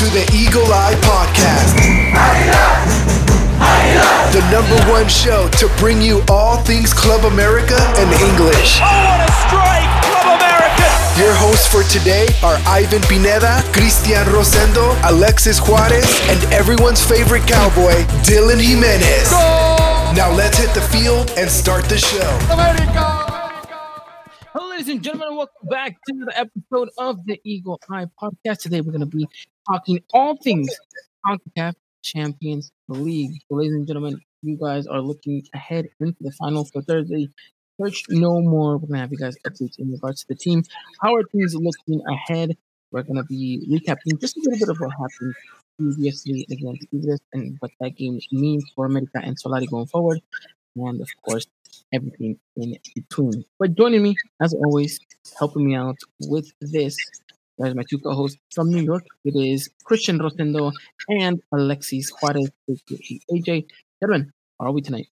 to the Eagle Eye Podcast. The number one show to bring you all things Club America and English. Oh, what a strike! Club America! Your hosts for today are Ivan Pineda, Cristian Rosendo, Alexis Juarez, and everyone's favorite cowboy, Dylan Jimenez. Now let's hit the field and start the show. Hello, ladies and gentlemen, welcome back to the episode of the Eagle Eye Podcast. Today, we're going to be talking all things CONCACAF Champions League. So, ladies and gentlemen, you guys are looking ahead into the final for Thursday. Search no more. We're to have you guys updates in regards to the team. How are things looking ahead? We're to be recapping just a little bit of what happened previously against Tigres and what that game means for America and Solari going forward. And of course, everything in between. But joining me, as always, helping me out with this, there's my two co-hosts from New York. It is Christian Rosendo and Alexis Juarez, AJ. Gentlemen, how are we tonight?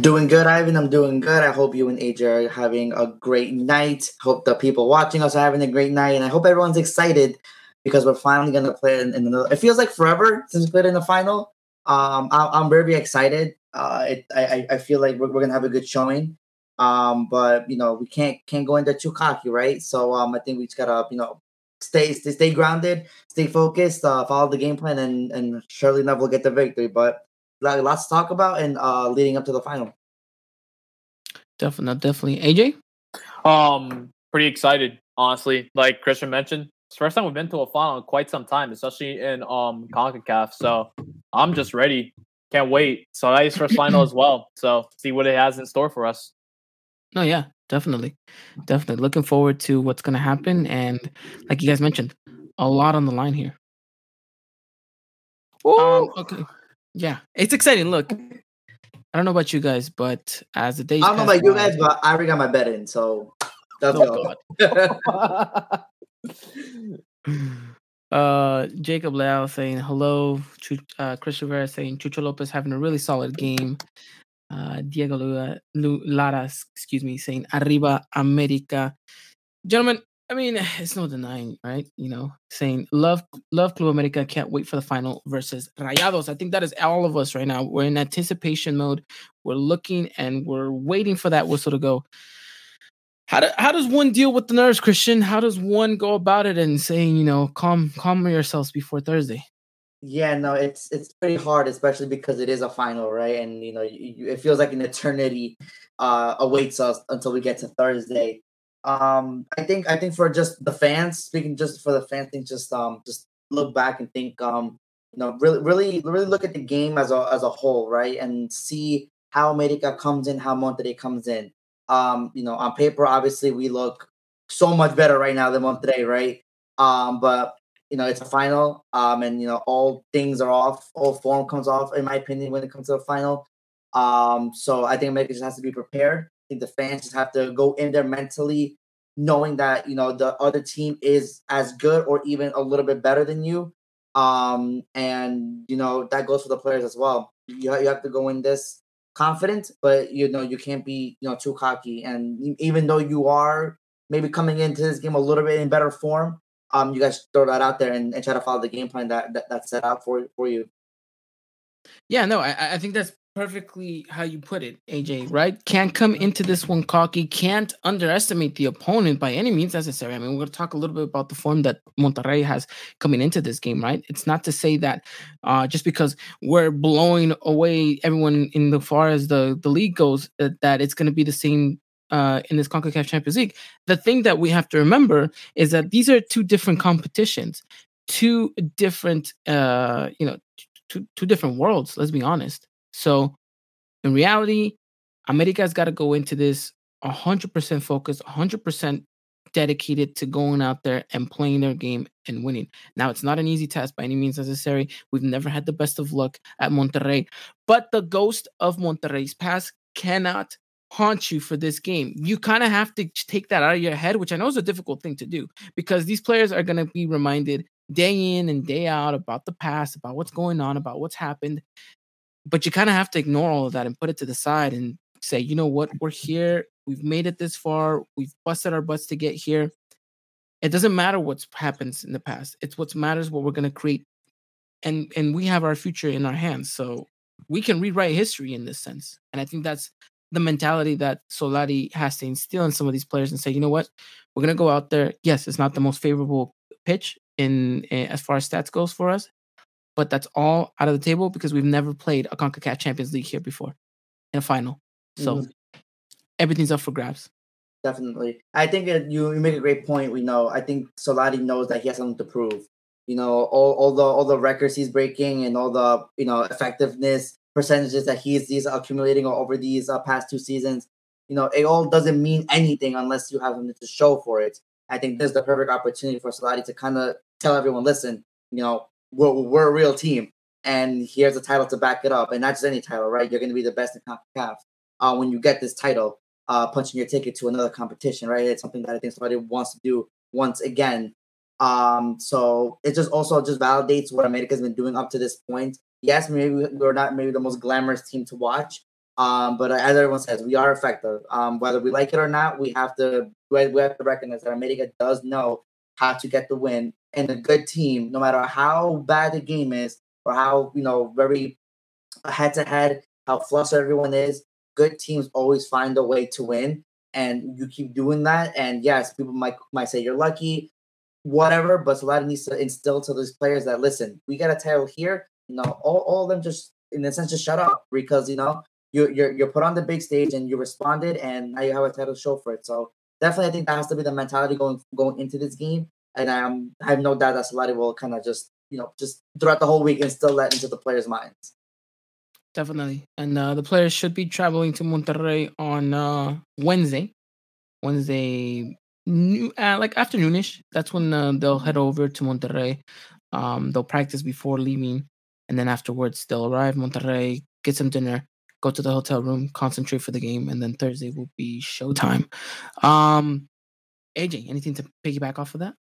Doing good, Ivan. I'm doing good. I hope you and AJ are having a great night. Hope the people watching us are having a great night, and I hope everyone's excited because we're finally gonna play in, in another. It feels like forever since we played in the final. Um, I, I'm very excited. Uh, it, I I feel like we're, we're gonna have a good showing. Um, but you know we can't can't go into too cocky, right? So um, I think we just gotta you know stay stay, stay grounded, stay focused, uh, follow the game plan, and and surely enough we'll get the victory. But like, lots to talk about and uh, leading up to the final. Definitely, definitely. AJ? Um, pretty excited, honestly. Like Christian mentioned, it's the first time we've been to a final in quite some time, especially in um CONCACAF. So I'm just ready. Can't wait. So nice first final as well. So see what it has in store for us. No, yeah, definitely. Definitely. Looking forward to what's gonna happen. And like you guys mentioned, a lot on the line here. Um, okay. Yeah. It's exciting. Look. I don't know about you guys, but as the days I don't know about you guys, but I already got my bet in, so let's Oh, go. Uh, Jacob Leal saying hello. Chu- uh, Chris Rivera saying Chucho Lopez having a really solid game. Uh, Diego Lua, Lu, Lara, excuse me, saying Arriba America. Gentlemen, I mean, it's no denying, right? You know, saying love, love Club America. Can't wait for the final versus Rayados. I think that is all of us right now. We're in anticipation mode. We're looking and we're waiting for that whistle to go. How, do, how does one deal with the nerves, Christian? How does one go about it and saying, you know, calm calm yourselves before Thursday? Yeah, no, it's it's pretty hard, especially because it is a final, right? And you know, you, it feels like an eternity uh, awaits us until we get to Thursday. Um, I think I think for just the fans, speaking just for the fans, think just um just look back and think um you know really really really look at the game as a as a whole, right? And see how America comes in, how Monterrey comes in. Um, you know, on paper, obviously we look so much better right now than Monterrey, right? Um, but you know, it's a final, um, and you know, all things are off, all form comes off, in my opinion, when it comes to the final. Um, so I think America just has to be prepared. I think the fans just have to go in there mentally, knowing that you know the other team is as good or even a little bit better than you. Um, and you know that goes for the players as well. You, you have to go in this confident, but you know you can't be you know too cocky. And even though you are maybe coming into this game a little bit in better form, um, you guys throw that out there and, and try to follow the game plan that, that that's set out for for you. Yeah, no, I, I think that's perfectly how you put it, AJ, right? Can't come into this one cocky, can't underestimate the opponent by any means necessary. I mean, we're going to talk a little bit about the form that Monterrey has coming into this game, right? It's not to say that uh, just because we're blowing away everyone in the far as the, the league goes, uh, that it's going to be the same uh, in this CONCACAF Champions League. The thing that we have to remember is that these are two different competitions, two different, uh, you know, two, two different worlds, let's be honest. So in reality, America's got to go into this 100% focused, 100% dedicated to going out there and playing their game and winning. Now, it's not an easy task by any means necessary. We've never had the best of luck at Monterrey, but the ghost of Monterrey's past cannot haunt you for this game. You kind of have to take that out of your head, which I know is a difficult thing to do because these players are going to be reminded day in and day out about the past, about what's going on, about what's happened. But you kind of have to ignore all of that and put it to the side and say, you know what, we're here. We've made it this far. We've busted our butts to get here. It doesn't matter what happens in the past. It's what matters what we're gonna create, and and we have our future in our hands. So we can rewrite history in this sense. And I think that's the mentality that Solari has to instill in some of these players and say, you know what, we're gonna go out there. Yes, it's not the most favorable pitch in, in as far as stats goes for us, but that's all out of the table because we've never played a CONCACAF Champions League here before in a final. So Mhm. everything's up for grabs. Definitely. I think that you, you make a great point. We know. I think Solari knows that he has something to prove. You know, all, all the all the records he's breaking and all the you know effectiveness percentages that he's he's accumulating over these uh, past two seasons. You know, it all doesn't mean anything unless you have something to show for it. I think this is the perfect opportunity for Solari to kind of tell everyone, listen, you know, we're, we're a real team, and here's a title to back it up, and not just any title, right? You're going to be the best in CONCACAF uh, when you get this title uh, punching your ticket to another competition, right? It's something that I think somebody wants to do once again. Um, so it just also just validates what America's been doing up to this point. Yes, maybe we're not maybe the most glamorous team to watch, um, but as everyone says, we are effective. Um, whether we like it or not, we have to we have to recognize that America does know how to get the win, and a good team, no matter how bad the game is or how you know very head to head, how flustered everyone is, good teams always find a way to win and you keep doing that and yes people might might say you're lucky whatever but Solari needs to instill to those players that listen we got a title here you know all, all of them just in a sense just shut up because you know you, you're you're put on the big stage and you responded and now you have a title show for it so definitely i think that has to be the mentality going going into this game and um, i have no doubt that Solari will kind of just you know just throughout the whole week instill that into the players minds Definitely. And uh, the players should be traveling to Monterrey on uh, Wednesday. Wednesday, new, uh, like afternoonish. That's when uh, they'll head over to Monterrey. Um, they'll practice before leaving, and then afterwards they'll arrive Monterrey, get some dinner, go to the hotel room, concentrate for the game, and then Thursday will be showtime. Um, AJ, anything to piggyback off of that?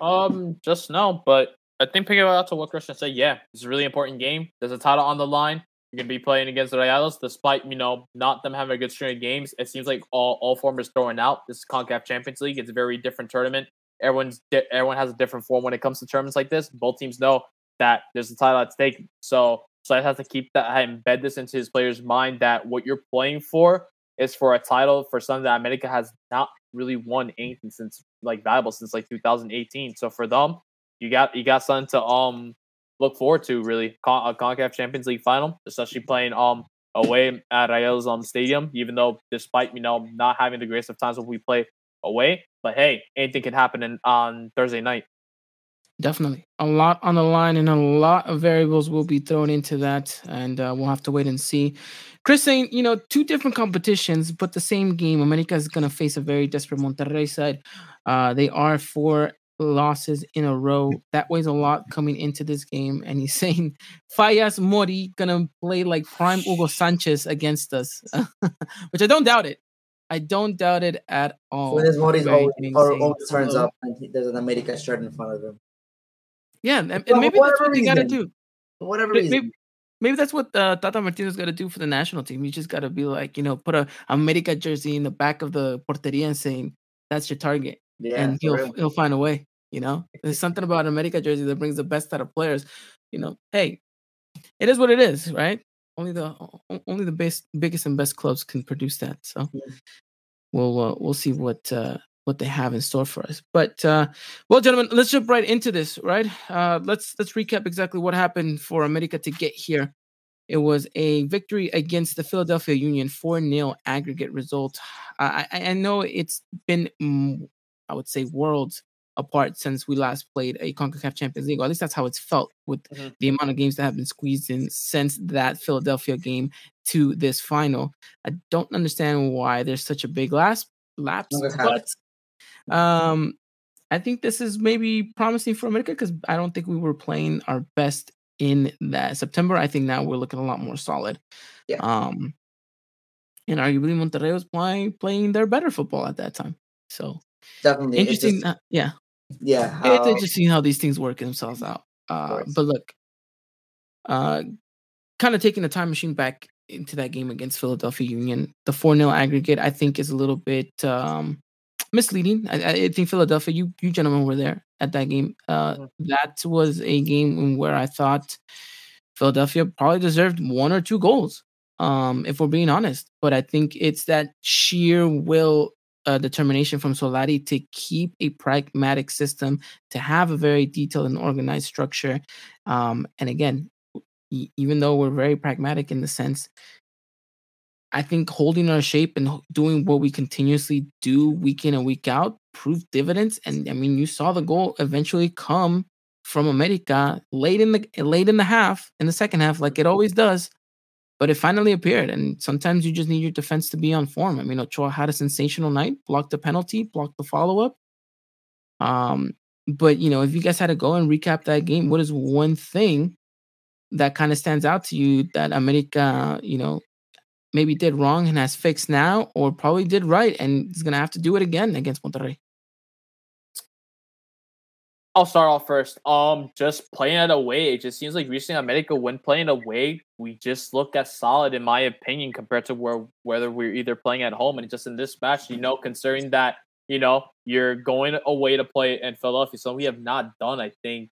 Um, just no, but I think picking out to what Christian said, yeah, it's a really important game. There's a title on the line. You're gonna be playing against the Rayados, despite you know not them having a good string of games. It seems like all all form is throwing out. This is Concacaf Champions League. It's a very different tournament. Everyone's di- everyone has a different form when it comes to tournaments like this. Both teams know that there's a title at stake. So so I have to keep that embed this into his players' mind that what you're playing for is for a title for something that America has not really won anything since like valuable since like 2018. So for them, you got you got something to um look forward to really Con- a Concacaf Champions League final, especially playing um away at Rayados um stadium. Even though despite you know not having the greatest of times when we play away, but hey, anything can happen in, on Thursday night. Definitely. A lot on the line and a lot of variables will be thrown into that. And uh, we'll have to wait and see. Chris saying, you know, two different competitions, but the same game. America is going to face a very desperate Monterrey side. Uh, they are four losses in a row. That weighs a lot coming into this game. And he's saying, Fayas Mori to play like prime Hugo Sanchez against us, which I don't doubt it. I don't doubt it at all. Funes Mori's Very always, always turns up and he- there's an America shirt in front of him. Yeah, and, and maybe that's what they got to do. For whatever May- reason. Maybe, maybe that's what uh, Tata Martino's got to do for the national team. You just got to be like, you know, put a America jersey in the back of the porteria and saying that's your target, yeah, and he'll real. he'll find a way. You know, there's something about America jersey that brings the best out of players. You know, hey, it is what it is, right? Only the only the best, biggest and best clubs can produce that. So Yeah. we'll uh, we'll see what uh, what they have in store for us. But uh, well, gentlemen, let's jump right into this. Right? Uh, let's let's recap exactly what happened for America to get here. It was a victory against the Philadelphia Union, 4 0 aggregate result. I, I know it's been, I would say, worlds apart since we last played a CONCACAF Champions League. Or at least that's how it's felt with Mhm. the amount of games that have been squeezed in since that Philadelphia game to this final. I don't understand why there's such a big lapse, lapse but um, I think this is maybe promising for America because I don't think we were playing our best in that September. I think now we're looking a lot more solid. Yeah. Um, and arguably Monterrey was playing playing their better football at that time. So Definitely. interesting. just- uh, yeah, yeah. it's interesting how these things work themselves out. Uh, but look, uh, kind of taking the time machine back into that game against Philadelphia Union, the 4 0 aggregate, I think, is a little bit um, misleading. I, I think Philadelphia, you you gentlemen were there at that game. Uh, Mm-hmm. that was a game where I thought Philadelphia probably deserved one or two goals. Um, if we're being honest, but I think it's that sheer will, uh, determination from Solari to keep a pragmatic system, to have a very detailed and organized structure. Um, and again, even though we're very pragmatic in the sense, I think holding our shape and doing what we continuously do week in and week out proved dividends. And I mean, you saw the goal eventually come from America late in the late in the half, in the second half, like it always does. But it finally appeared. And sometimes you just need your defense to be on form. I mean, Ochoa had a sensational night, blocked the penalty, blocked the follow-up. Um, but you know, if you guys had to go and recap that game, what is one thing that kind of stands out to you that America, you know, maybe did wrong and has fixed now, or probably did right and is gonna have to do it again against Monterrey. I'll start off first. Um, just playing it away, it just seems like recently America, when playing away, we just look as solid, in my opinion, compared to where whether we're either playing at home. And just in this match, you know, considering that you know you're going away to play in Philadelphia, so we have not done, I think,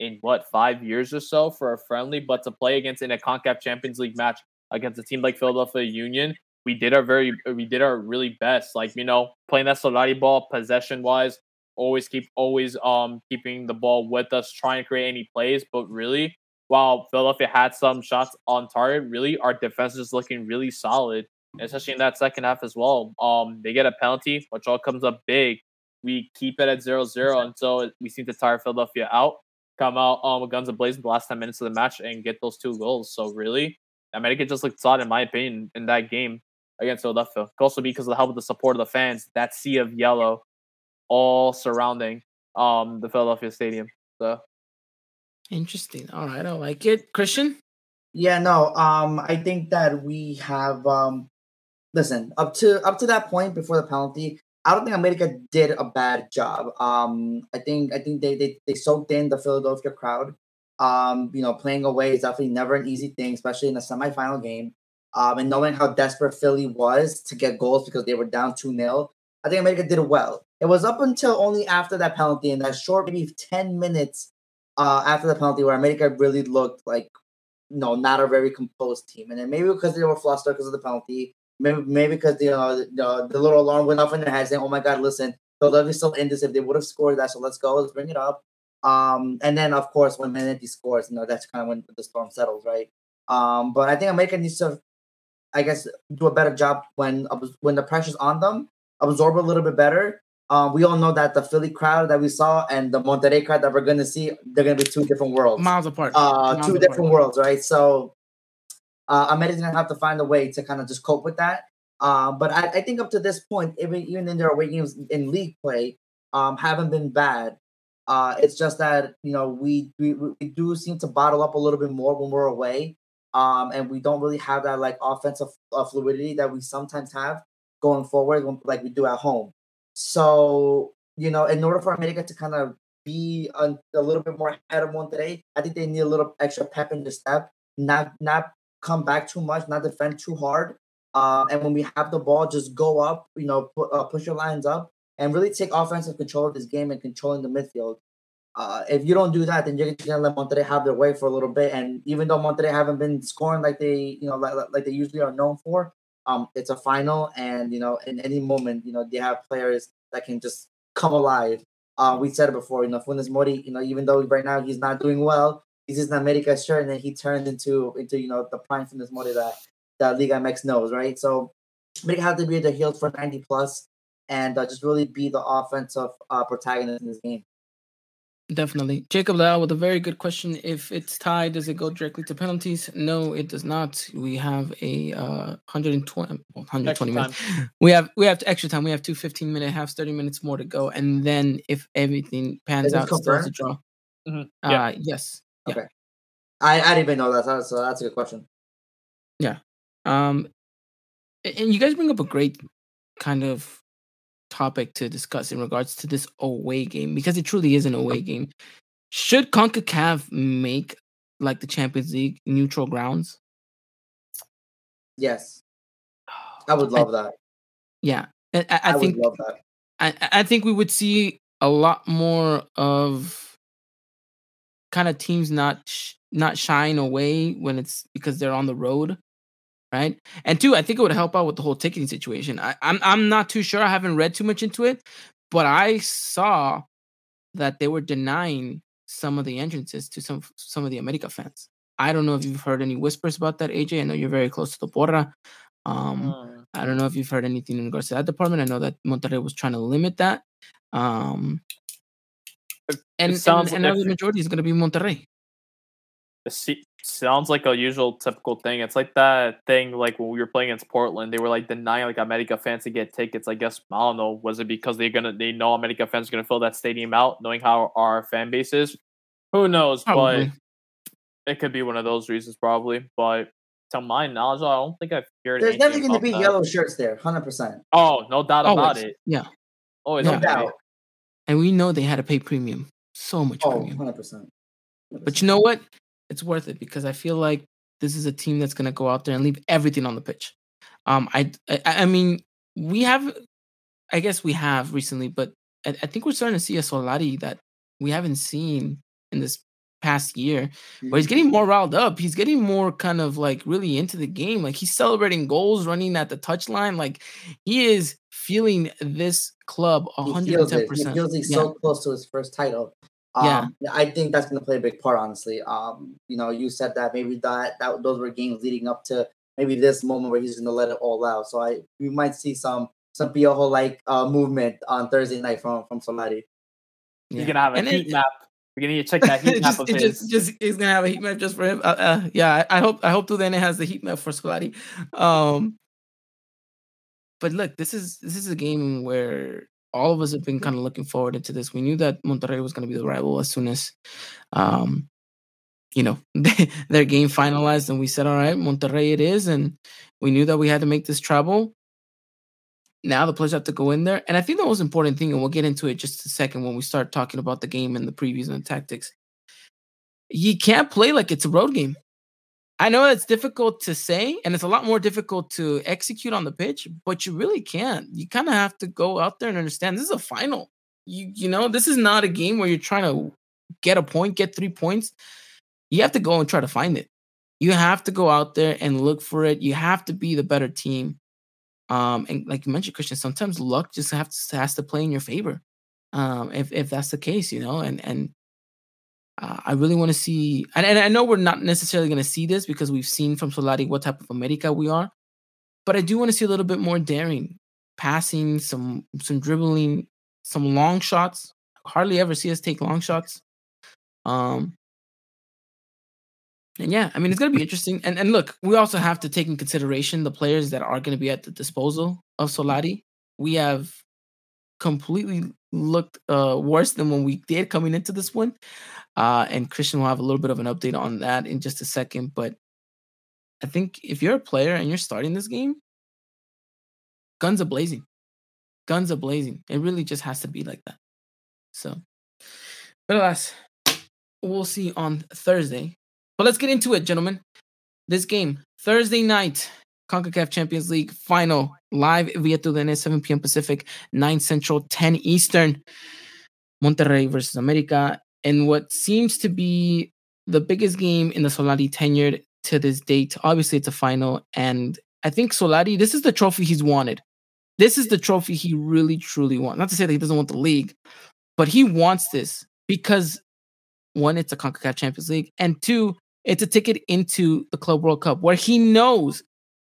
in what five years or so for a friendly, but to play against in a Concacaf Champions League match against a team like Philadelphia Union, we did our very, we did our really best. Like you know, playing that Solari ball, possession wise, always keep always um keeping the ball with us, trying to create any plays. But really, while Philadelphia had some shots on target, really our defense is looking really solid, especially in that second half as well. Um, they get a penalty, which all comes up big. We keep it at 0-0 until we seem to tire Philadelphia out. Come out um with guns blazing the last ten minutes of the match and get those two goals. So really, America just looked solid in my opinion in that game against Philadelphia. Could also because of the help of the support of the fans. That sea of yellow all surrounding um the Philadelphia Stadium. So Interesting. All right, I like it. Christian? Yeah, no. Um, I think that we have um, listen up to up to that point before the penalty. I don't think America did a bad job. Um, I think I think they they they soaked in the Philadelphia crowd. Um, you know, playing away is definitely never an easy thing, especially in a semifinal game. Um, and knowing how desperate Philly was to get goals because they were down 2 0, I think America did well. It was up until only after that penalty in that short, maybe 10 minutes uh, after the penalty, where America really looked like, no, not a very composed team. And then maybe because they were flustered because of the penalty, maybe maybe because you know the, the little alarm went off in their head saying, "Oh my God, listen, Philadelphia's still in this. If they would have scored that, so let's go, let's bring it up." Um, and then of course when Manetti scores, you know that's kind of when the storm settles, right? Um, but I think America needs to, I guess, do a better job when when the pressure's on them, absorb a little bit better. Um, we all know that the Philly crowd that we saw and the Monterrey crowd that we're gonna see, they're gonna be two different worlds Miles apart. uh, Miles two apart. different worlds, right? So uh, America's gonna have to find a way to kind of just cope with that. Uh, but I, I think up to this point, even even in their away games in league play, um, haven't been bad. Uh, it's just that you know we, we we do seem to bottle up a little bit more when we're away, um, and we don't really have that like offensive uh, fluidity that we sometimes have going forward, like we do at home. So you know, in order for America to kind of be a, a little bit more ahead of Monterrey, I think they need a little extra pep in the step, not not come back too much, not defend too hard. Um, and when we have the ball, just go up, you know, pu- uh, push your lines up, and really take offensive control of this game and controlling the midfield. Uh, if you don't do that, then you're gonna let Monterrey have their way for a little bit. And even though Monterrey haven't been scoring like they, you know, like, like they usually are known for, um, it's a final, and you know, in any moment, you know, they have players that can just come alive. Uh, we said it before, you know, Funes Mori, you know, even though right now he's not doing well, he's just an America shirt, and then he turned into into you know the prime Funes Mori that that Liga MX knows, right? So America have to be the heels for 90 plus and uh, just really be the offensive uh, protagonist in this game. Definitely. Jacob Lau with a very good question. If it's tied, does it go directly to penalties? No, it does not. We have a uh, 120, well, 120 minutes. We have we have extra time. We have two 15 minute halves, 30 minutes more to go. And then if everything pans Is this out, still it's a confirmed? draw. Mhm. Uh, Yeah. yes. Yeah. Okay. I, I didn't even know that, so- so that's a good question. Yeah. Um, and you guys bring up a great kind of topic to discuss in regards to this away game because it truly is an away game. Should CONCACAF make like the Champions League neutral grounds? Yes, I would love that. Yeah, I, I, I, I think would love that. I I think we would see a lot more of kind of teams not sh- not shying away when it's because they're on the road, right? And two, I think it would help out with the whole ticketing situation. I, I'm I'm not too sure. I haven't read too much into it, but I saw that they were denying some of the entrances to some some of the America fans. I don't know if you've heard any whispers about that, AJ. I know you're very close to the Porra. Um, Mm. I don't know if you've heard anything in regards to that department. I know that Monterrey was trying to limit that. Um, and, and, and now the majority is going to be Monterrey. It se- sounds like a usual typical thing. It's like that thing like when we were playing against Portland, they were like denying like America fans to get tickets. I guess I don't know. Was it because they're gonna they know America fans are gonna fill that stadium out, knowing how our fan base is? Who knows? Probably. But it could be one of those reasons, probably. But to my knowledge, I don't think I've heard. There's anything definitely going to be that. yellow shirts there, hundred percent. Oh, no doubt about it. Yeah. Always, No gonna be. doubt. And we know they had to pay premium, so much Oh, premium. 100 percent. But you know what? It's worth it because I feel like this is a team that's going to go out there and leave everything on the pitch. Um, I, I, I mean, we have, I guess we have recently, but I, I think we're starting to see a Solari that we haven't seen in this past year, where he's getting more riled up. He's getting more kind of like really into the game. Like he's celebrating goals, running at the touchline. Like he is feeling this club He hundred feels it. He feels he's Yeah. so close to his first title. Yeah. Um, I think that's going to play a big part. Honestly, um, you know, you said that maybe that, that those were games leading up to maybe this moment where he's going to let it all out. So I we might see some some Piojo like uh, movement on Thursday night from from Solari. He's gonna have a And heat it- map. We're gonna need to check that heat It map just, of it his. just, just he's gonna have a heat map just for him. Uh, uh, yeah, I, hope I hope I hope TUDN has the heat map for Scolari. Um, but look, this is this is a game where all of us have been kind of looking forward into this. We knew that Monterrey was going to be the rival as soon as, um, you know, their game finalized, and we said, "All right, Monterrey it is," and we knew that we had to make this travel. Now the players have to go in there, and I think the most important thing, and we'll get into it just a second when we start talking about the game and the previews and the tactics. You can't play like it's a road game. I know it's difficult to say, and it's a lot more difficult to execute on the pitch, but you really can't. You kind of have to go out there and understand this is a final. You you know, this is not a game where you're trying to get a point, get three points. You have to go and try to find it. You have to go out there and look for it. You have to be the better team. Um, and like you mentioned, Christian, sometimes luck just have to, has to play in your favor. Um, if if that's the case, you know, and and uh, I really want to see, and, and I know we're not necessarily going to see this because we've seen from Solari what type of America we are, but I do want to see a little bit more daring, passing, some some dribbling, some long shots. Hardly ever see us take long shots. Um, and yeah, I mean it's gonna be interesting. And and look, we also have to take in consideration the players that are going to be at the disposal of Solari. We have completely looked uh, worse than when we did coming into this one. Uh, and Christian will have a little bit of an update on that in just a second. But I think if you're a player and you're starting this game, guns are blazing. Guns are blazing. It really just has to be like that. So, but alas, we'll see on Thursday. But let's get into it, gentlemen. This game, Thursday night, CONCACAF Champions League final, live via TUDN, 7 p.m. Pacific, 9 Central, 10 Eastern. Monterrey versus America. And what seems to be the biggest game in the Solari tenured to this date. Obviously, it's a final. And I think Solari, this is the trophy he's wanted. This is the trophy he really, truly wants. Not to say that he doesn't want the league, but he wants this because one, it's a CONCACAF Champions League, and two, it's a ticket into the Club World Cup where he knows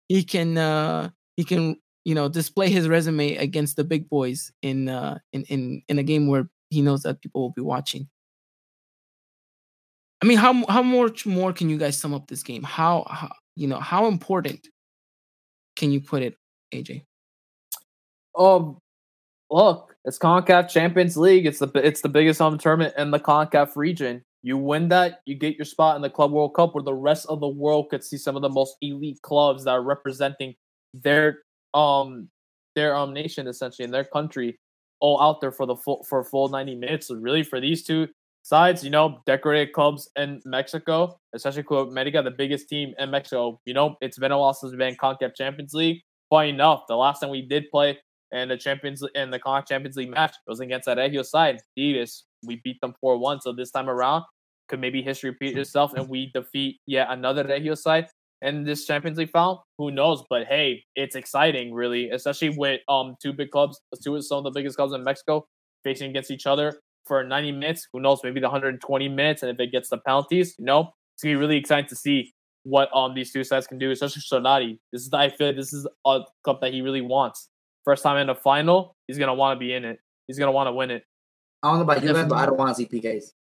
he can uh he can you know display his resume against the big boys in uh in in in a game where he knows that people will be watching. I mean, how how much more can you guys sum up this game? How, how you know how important can you put it, AJ? Um, look, it's Concacaf Champions League. It's the it's the biggest home tournament in the Concacaf region. You win that, you get your spot in the Club World Cup, where the rest of the world could see some of the most elite clubs that are representing their um their um nation essentially in their country all out there for the full for full 90 minutes. So really for these two sides, you know, decorated clubs in Mexico, especially Club America, the biggest team in Mexico. You know, it's been a while since we've been in CONCACAF Champions League. Funny enough, the last time we did play in the Champions in the CONCACAF Champions League match was against that Regio side. Davis, we beat them four one. So this time around, could maybe history repeat itself and we defeat yet another Regio side in this Champions League final? Who knows? But hey, it's exciting, really, especially with um two big clubs, two of some of the biggest clubs in Mexico facing against each other for 90 minutes. Who knows? Maybe the 120 minutes, and if it gets the penalties, you know, it's gonna be really exciting to see what um these two sides can do, especially Solari. This is I feel like this is a cup that he really wants. First time in the final, he's gonna want to be in it. He's gonna want to win it. I don't know about you guys, but I don't want to see PKs.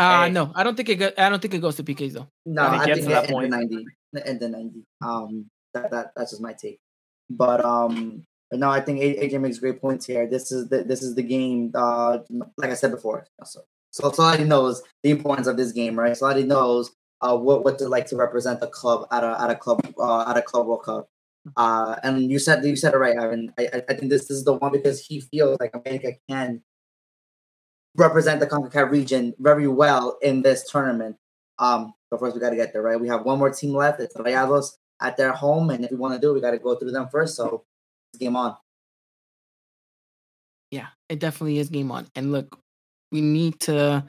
Uh Hey. no, I don't think it. Go, I don't think it goes to PKs though. No, When it I gets think to that at the point. ninety, at the ninety. Um, that, that that's just my take. But um, but no, I think AJ makes great points here. This is the this is the game. Uh, like I said before, so so Solari knows the importance of this game, right? Solari knows uh what what to like to represent the club at a at a club uh at a club World Cup. Uh, and you said you said it right, Ivan. I I- I think this is the one because he feels like America can represent the CONCACAF region very well in this tournament. Um, but first we got to get there, right? We have one more team left. It's Rayados at their home, and if we want to do, it, we got to go through them first. So, it's game on. Yeah, it definitely is game on. And look, we need to.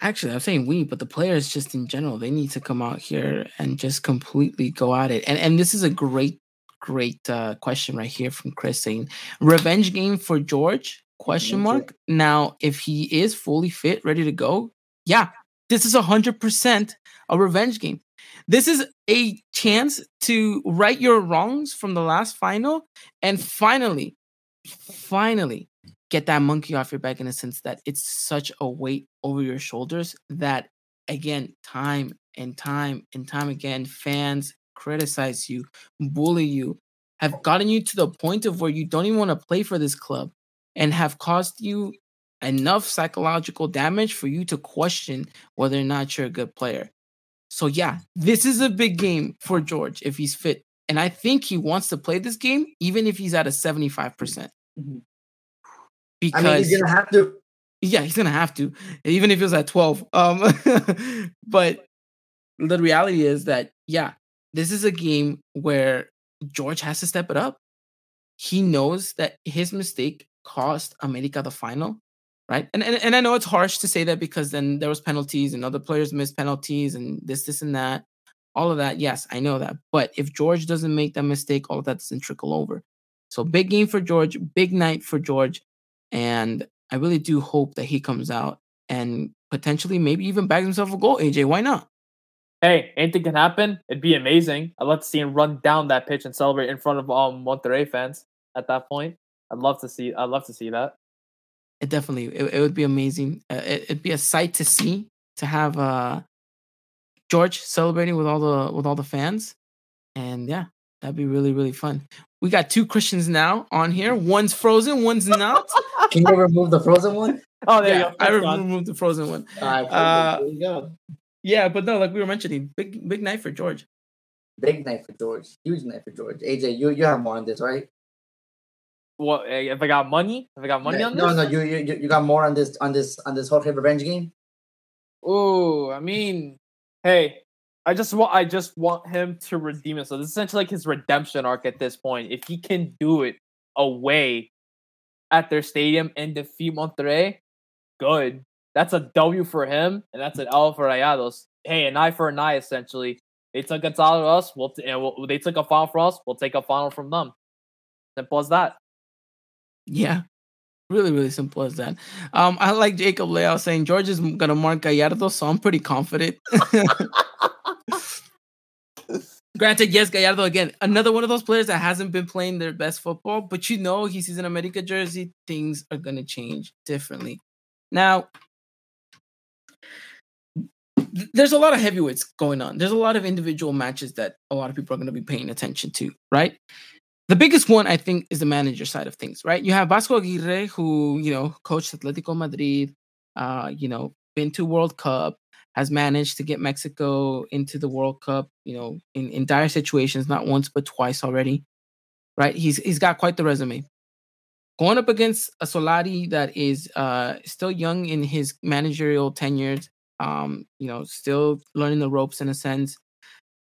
Actually, I'm saying we, but the players just in general, they need to come out here and just completely go at it. And and this is a great, great uh, question right here from Chris saying, "Revenge game for George?" Question mark. Now, if he is fully fit, ready to go, yeah, this is a hundred percent a revenge game. This is a chance to right your wrongs from the last final and finally, finally get that monkey off your back in a sense that it's such a weight over your shoulders that again, time and time and time again, fans criticize you, bully you, have gotten you to the point of where you don't even want to play for this club and have caused you enough psychological damage for you to question whether or not you're a good player. So yeah, this is a big game for George if he's fit. And I think he wants to play this game even if he's at a 75%. Mhm. Because I mean, he's gonna have to. yeah, he's gonna have to, even if he was at 12. Um but the reality is that yeah, this is a game where George has to step it up. He knows that his mistake cost America the final, right? And, and and I know it's harsh to say that because then there was penalties and other players missed penalties and this, this, and that. All of that, yes, I know that. But if George doesn't make that mistake, all of that doesn't trickle over. So big game for George, big night for George. And I really do hope that he comes out and potentially maybe even bags himself a goal. AJ, why not? Hey, anything can happen. It'd be amazing. I'd love to see him run down that pitch and celebrate in front of um Monterrey fans at that point. I'd love to see. I'd love to see that. It definitely it, it would be amazing. Uh, it, it'd be a sight to see to have uh George celebrating with all the with all the fans, and yeah, that'd be really really fun. We got two Christians now on here. One's frozen, one's not. Can you remove the frozen one? Oh, there yeah, you go. I That's done. removed the frozen one. All right, Uh, there you go. Yeah, but no, like we were mentioning, big big night for George. Big night for George. Huge night for George. AJ, you you have more on this, right? What eh, if I got money? If I got money no, on no, this? no. no, you you- you got more on this on this on this Jorge revenge game. Oh, I mean, hey, I just want I just want him to redeem it. So this is essentially like his redemption arc at this point. If he can do it away at their stadium and defeat Monterrey, good. That's a W for him, and that's an L for Rayados. Hey, an eye for an eye, essentially. They took a title to us. We'll t- we'll, they took a final for us. We'll take a final from them. Simple as that. Yeah. Really, really simple as that. Um, I like Jacob Leal saying George is gonna mark Gallardo, so I'm pretty confident. Granted, yes, Gallardo again, another one of those players that hasn't been playing their best football, but you know he sees an America jersey, things are gonna change differently. Now, th- there's a lot of heavyweights going on. There's a lot of individual matches that a lot of people are gonna be paying attention to, right? The biggest one, I think, is the manager side of things, right? You have Vasco Aguirre, who, you know, coached Atletico Madrid, uh, you know, been to World Cup, has managed to get Mexico into the World Cup, you know, in, in dire situations, not once but twice already. Right? He's he's got quite the resume. Going up against a Solari that is uh still young in his managerial tenures, um, you know, still learning the ropes in a sense.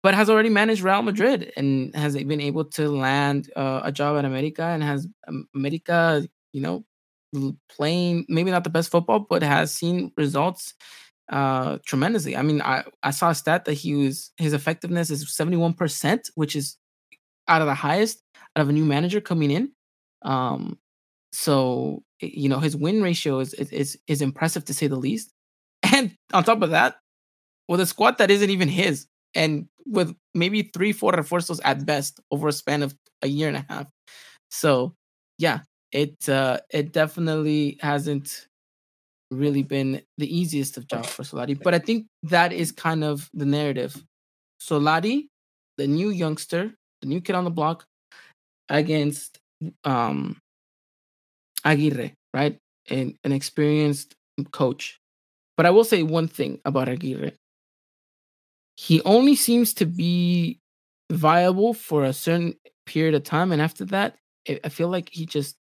But has already managed Real Madrid and has been able to land uh, a job at America and has um, America, you know, playing maybe not the best football, but has seen results uh tremendously. I mean, I I saw a stat that he was his effectiveness is 71%, which is out of the highest out of a new manager coming in. Um so you know, his win ratio is is is impressive to say the least. And on top of that, with a squad that isn't even his, and with maybe three, four refuerzos at best over a span of a year and a half. So yeah, it uh it definitely hasn't really been the easiest of jobs for Solari. But I think that is kind of the narrative. Solari, the new youngster, the new kid on the block, against um Aguirre, right? An experienced coach. But I will say one thing about Aguirre. He only seems to be viable for a certain period of time. And after that, I feel like he just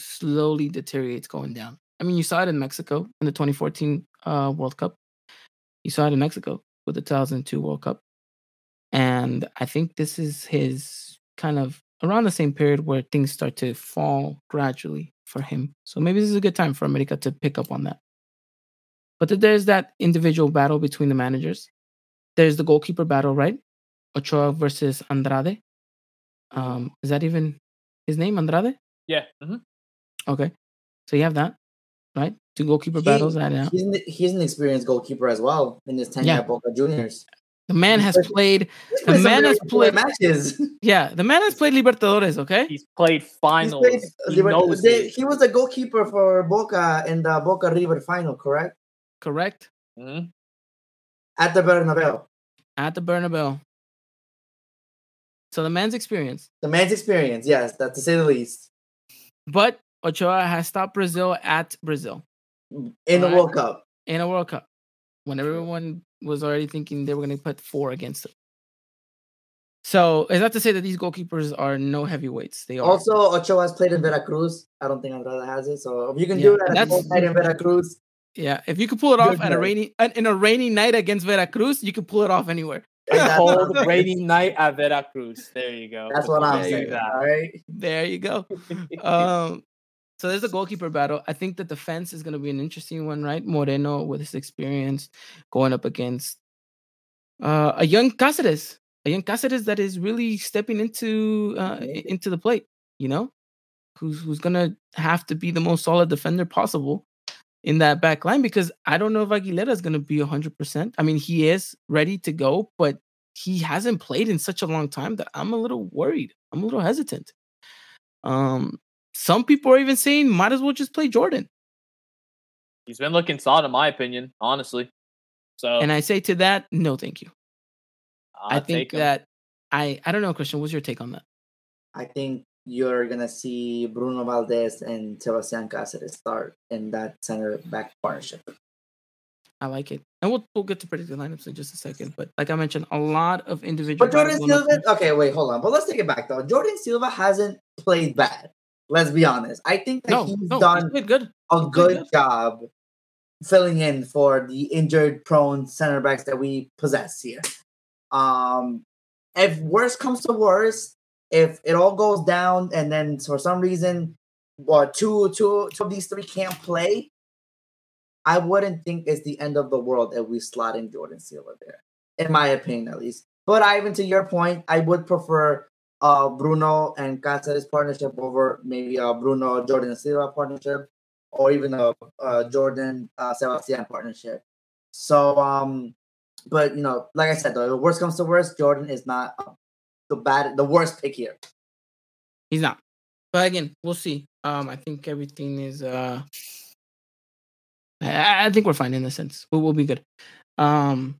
slowly deteriorates going down. I mean, you saw it in Mexico in the 2014 uh, World Cup. You saw it in Mexico with the 2002 World Cup. And I think this is his kind of around the same period where things start to fall gradually for him. So maybe this is a good time for America to pick up on that. But there's that individual battle between the managers. There's the goalkeeper battle, right? Ochoa versus Andrade. Um, is that even his name, Andrade? Yeah. Mm-hmm. Okay. So you have that, right? Two goalkeeper he, battles right now. He's an, he's an experienced goalkeeper as well in his tenure yeah. at Boca Juniors. The man has played. The man has played matches. Yeah, the man has played Libertadores. Okay, he's played finals. He's played he, knows they, he was a goalkeeper for Boca in the Boca River final, correct? Correct. Mm-hmm. At the Bernabeu. At the Bernabeu. So the man's experience. The man's experience, yes, that's to say the least. But Ochoa has stopped Brazil at Brazil. In the World Cup. In a World Cup. When everyone was already thinking they were going to put four against them. So is that to say that these goalkeepers are no heavyweights? They are. Also, Ochoa has played in Veracruz. I don't think Andrade has it. So if you can yeah, do that that's, in Veracruz. Yeah, if you could pull it off at a rainy in a rainy night against Veracruz, you could pull it off anywhere. A cold rainy night at Veracruz. There you go. That's what I'm saying. All right. There you go. um, so there's a goalkeeper battle. I think the defense is going to be an interesting one, right? Moreno with his experience going up against uh, a young Cáceres, a young Cáceres that is really stepping into uh, into the plate. You know, who's who's going to have to be the most solid defender possible in that back line because I don't know if Aguilera is going to be 100%. I mean, he is ready to go, but he hasn't played in such a long time that I'm a little worried. I'm a little hesitant. Um, some people are even saying might as well just play Jordan. He's been looking solid, in my opinion, honestly. So, and I say to that, no, thank you. I'll i think that I I don't know, Christian. What's your take on that? I think you're gonna see Bruno Valdez and Sebastian Cáceres start in that center back partnership. I like it, and we'll we'll get to predicted lineups in just a second. But like I mentioned, a lot of individual. But Jordan Silva, okay, wait, hold on. But let's take it back though. Jordan Silva hasn't played bad. Let's be honest. I think that no, he's no, done he's good. a he's good, good job filling in for the injured prone center backs that we possess here. Um, if worst comes to worst, if it all goes down and then for some reason what two two two of these three can't play, I wouldn't think it's the end of the world if we slot in Jordan Silva there, in my opinion at least. But Ivan, to your point, I would prefer uh, Bruno and Cáceres partnership over maybe a Bruno Jordan Silva partnership or even a, a Jordan uh, Sebastian partnership. So, um, but you know, like I said, the worst comes to worst, Jordan is not the bad, the worst pick here. He's not. But again, we'll see. Um, I think everything is. uh I, I think we're fine in a sense. We'll, be good. Um,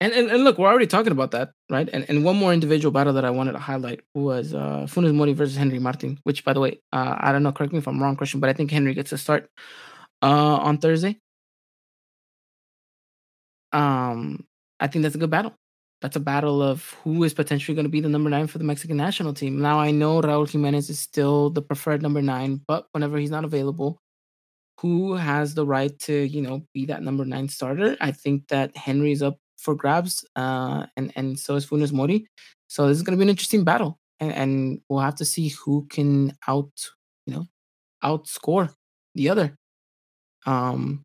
and, and, and look, we're already talking about that, right? And and one more individual battle that I wanted to highlight was uh Funes Mori versus Henry Martin, which by the way, uh, I don't know, correct me if I'm wrong, Christian, but I think Henry gets a start uh on Thursday. Um, I think that's a good battle. That's a battle of who is potentially going to be the number nine for the Mexican national team. Now I know Raul Jimenez is still the preferred number nine, but whenever he's not available, who has the right to, you know, be that number nine starter? I think that Henry's up for grabs, uh, and and so is Funes Mori. So this is going to be an interesting battle, and, and we'll have to see who can out, you know, outscore the other. Um,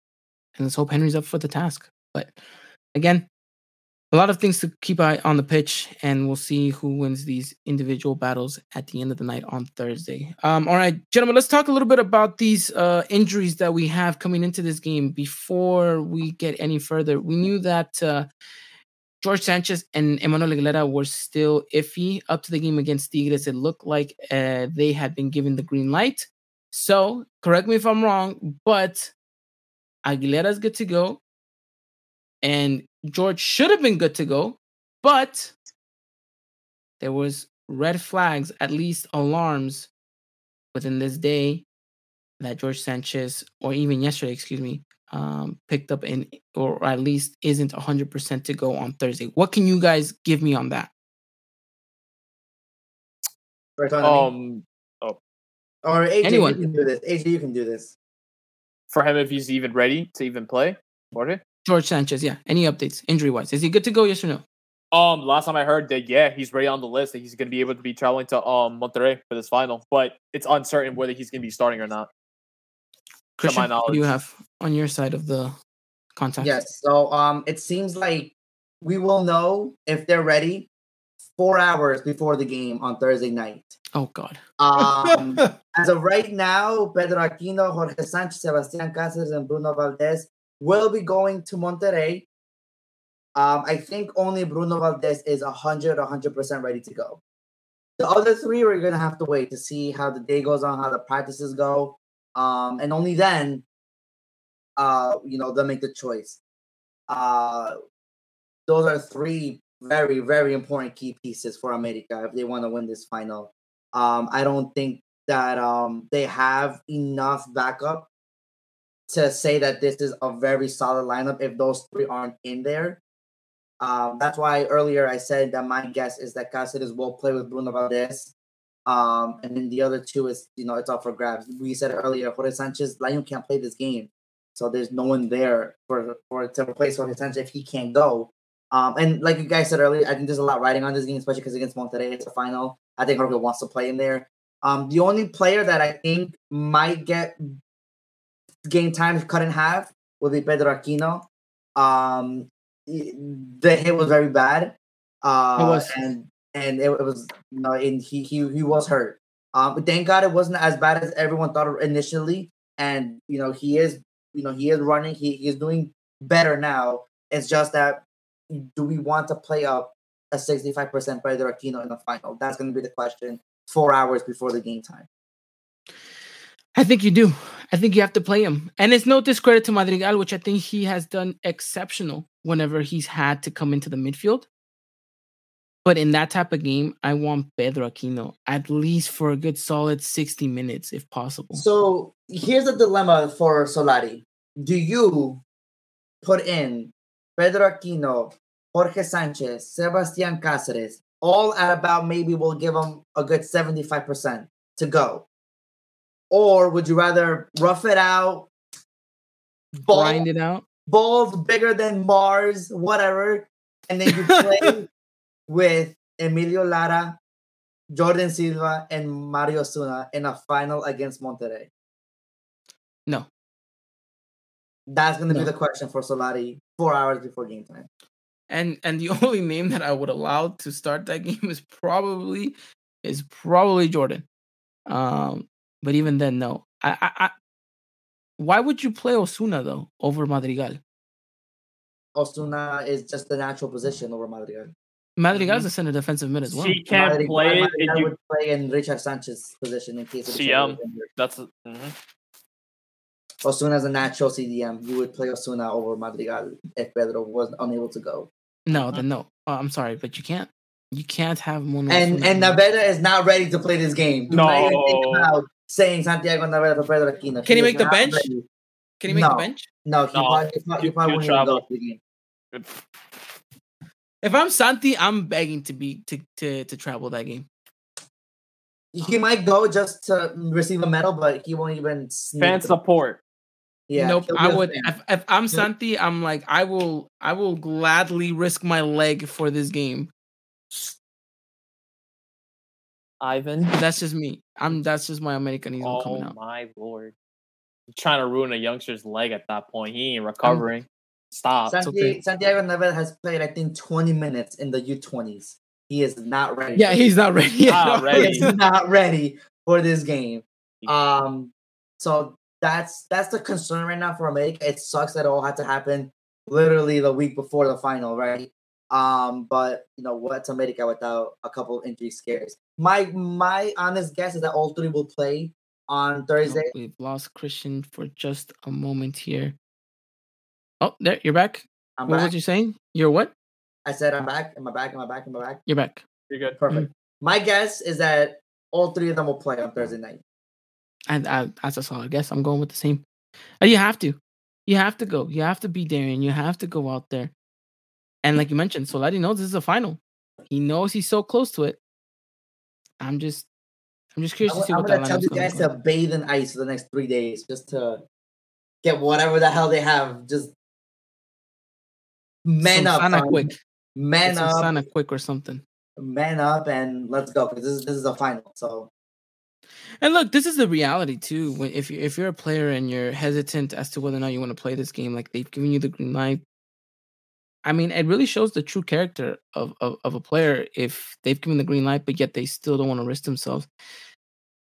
and let's hope Henry's up for the task. But again, a lot of things to keep eye on the pitch, and we'll see who wins these individual battles at the end of the night on Thursday. Um, all right, gentlemen, let's talk a little bit about these uh, injuries that we have coming into this game. Before we get any further, we knew that uh, George Sanchez and Emmanuel Aguilera were still iffy up to the game against Tigres. It looked like uh, they had been given the green light. So, correct me if I'm wrong, but Aguilera's good to go. And George should have been good to go, but there was red flags, at least alarms within this day that George Sanchez, or even yesterday, excuse me, um, picked up in, or at least isn't 100% to go on Thursday. What can you guys give me on that? Right on Um, oh. or AJ, anyone. you can do this. AJ, you can do this. for him, if he's even ready to even play, Jorge. George Sanchez, yeah. Any updates injury wise? Is he good to go? Yes or no? Um, last time I heard that, yeah, he's ready on the list. That he's going to be able to be traveling to um Monterrey for this final, but it's uncertain whether he's going to be starting or not. Christian, what do you have on your side of the contact? Yes. So um, it seems like we will know if they're ready four hours before the game on Thursday night. Oh God. Um, as of right now, Pedro Aquino, Jorge Sanchez, Sebastian Cáceres, and Bruno Valdez will be going to Monterrey. Um, I think only Bruno Valdez is 100, 100% ready to go. The other three, we're going to have to wait to see how the day goes on, how the practices go. Um, and only then, uh, you know, they'll make the choice. Uh, those are three very, very important key pieces for America if they want to win this final. Um, I don't think that um, they have enough backup to say that this is a very solid lineup if those three aren't in there. Um, that's why earlier I said that my guess is that Cáceres will play with Bruno Valdez. Um, and then the other two is, you know, it's up for grabs. We said earlier, Jorge Sanchez, Lion can't play this game. So there's no one there for, for to replace Jorge Sanchez if he can't go. Um, and like you guys said earlier, I think there's a lot riding on this game, especially because against Monterrey, it's a final. I think Jorge wants to play in there. Um, the only player that I think might get game time cut in half will be Pedro Aquino. Um, the hit was very bad. Uh, It was. and and it, it was you know, and he he he was hurt. Um, but thank God it wasn't as bad as everyone thought initially. And you know he is you know he is running. He he is doing better now. It's just that do we want to play up a 65% Pedro Aquino in the final? That's going to be the question four hours before the game time. I think you do. I think you have to play him. And it's no discredit to Madrigal, which I think he has done exceptional whenever he's had to come into the midfield. But in that type of game, I want Pedro Aquino at least for a good solid 60 minutes if possible. So here's a dilemma for Solari. Do you put in Pedro Aquino, Jorge Sanchez, Sebastian Cáceres, all at about maybe we'll give them a good 75% to go? Or would you rather rough it out, ball, Grind it out. balls bigger than Mars, whatever, and then you play with Emilio Lara, Jordan Silva, and Mario Osuna in a final against Monterrey? No. That's going to No. be the question for Solari four hours before game time. And and the only name that I would allow to start that game is probably is probably Jordan. Um, but even then, no. I, I, I why would you play Osuna though over Madrigal? Osuna is just the natural position over Madrigal. Madrigal's mm-hmm. a center defensive mid as well. She can't Madrigal- play it. Madrigal you, would play in Richard Sanchez's position in case of CM. that's mhm. Osuna is a natural CDM. You would play Osuna over Madrigal if Pedro was unable to go. No, then mm-hmm. no. Oh, I'm sorry, but you can't. You can't have Mono. And Osuna and Naveda is not ready to play this game. Do not even think No. About saying Santiago Naveda for Pedro Aquino. Can he is make the bench? ready. Can he make the bench? No, he No, probably, he probably, he- he probably he'll wouldn't even go travel. to the game. If I'm Santi, I'm begging to be to to to travel that game. He might go just to receive a medal, but he won't even fan the- support. Yeah, nope. he'll be I a would if, if I'm Santi, I'm like I will I will gladly risk my leg for this game. Ivan. That's just me. I'm that's just my Americanismo coming out. Oh my lord. You're trying to ruin a youngster's leg at that point. He ain't recovering. Stop. San- Santiago, okay. Santiago Neves has played, I think, 20 minutes in the U20s. He is not ready. Yeah, he's not ready. yet. Not ready. He's not ready for this game. Um, so that's that's the concern right now for America. It sucks that it all had to happen literally the week before the final, right? Um, but you know what's America without a couple injury scares? My my honest guess is that all three will play on Nope, Thursday. We've lost Christian for just a moment here. Oh, there you're back. I'm what back. was you saying? You're what? I said I'm back. Am I back? Am I back? Am I back? You're back. You're good. Perfect. My guess is that all three of them will play on Thursday night. And I, that's a solid guess. I'm going with the same. Uh, You have to. You have to go. You have to be there and you have to go out there. And like you mentioned, Solari knows this is a final. He knows he's so close to it. I'm just I'm just curious I'm, to see I'm what gonna that tell you guys to bathe in ice for the next three days just to get whatever the hell they have. Just man Some up, quick. man Get up, Sana quick or something. man up, and let's go because this is this is a final. So And look, this is the reality too. When if you if you're a player and you're hesitant as to whether or not you want to play this game, like they've given you the green light. I mean, it really shows the true character of, of of a player if they've given the green light, but yet they still don't want to risk themselves.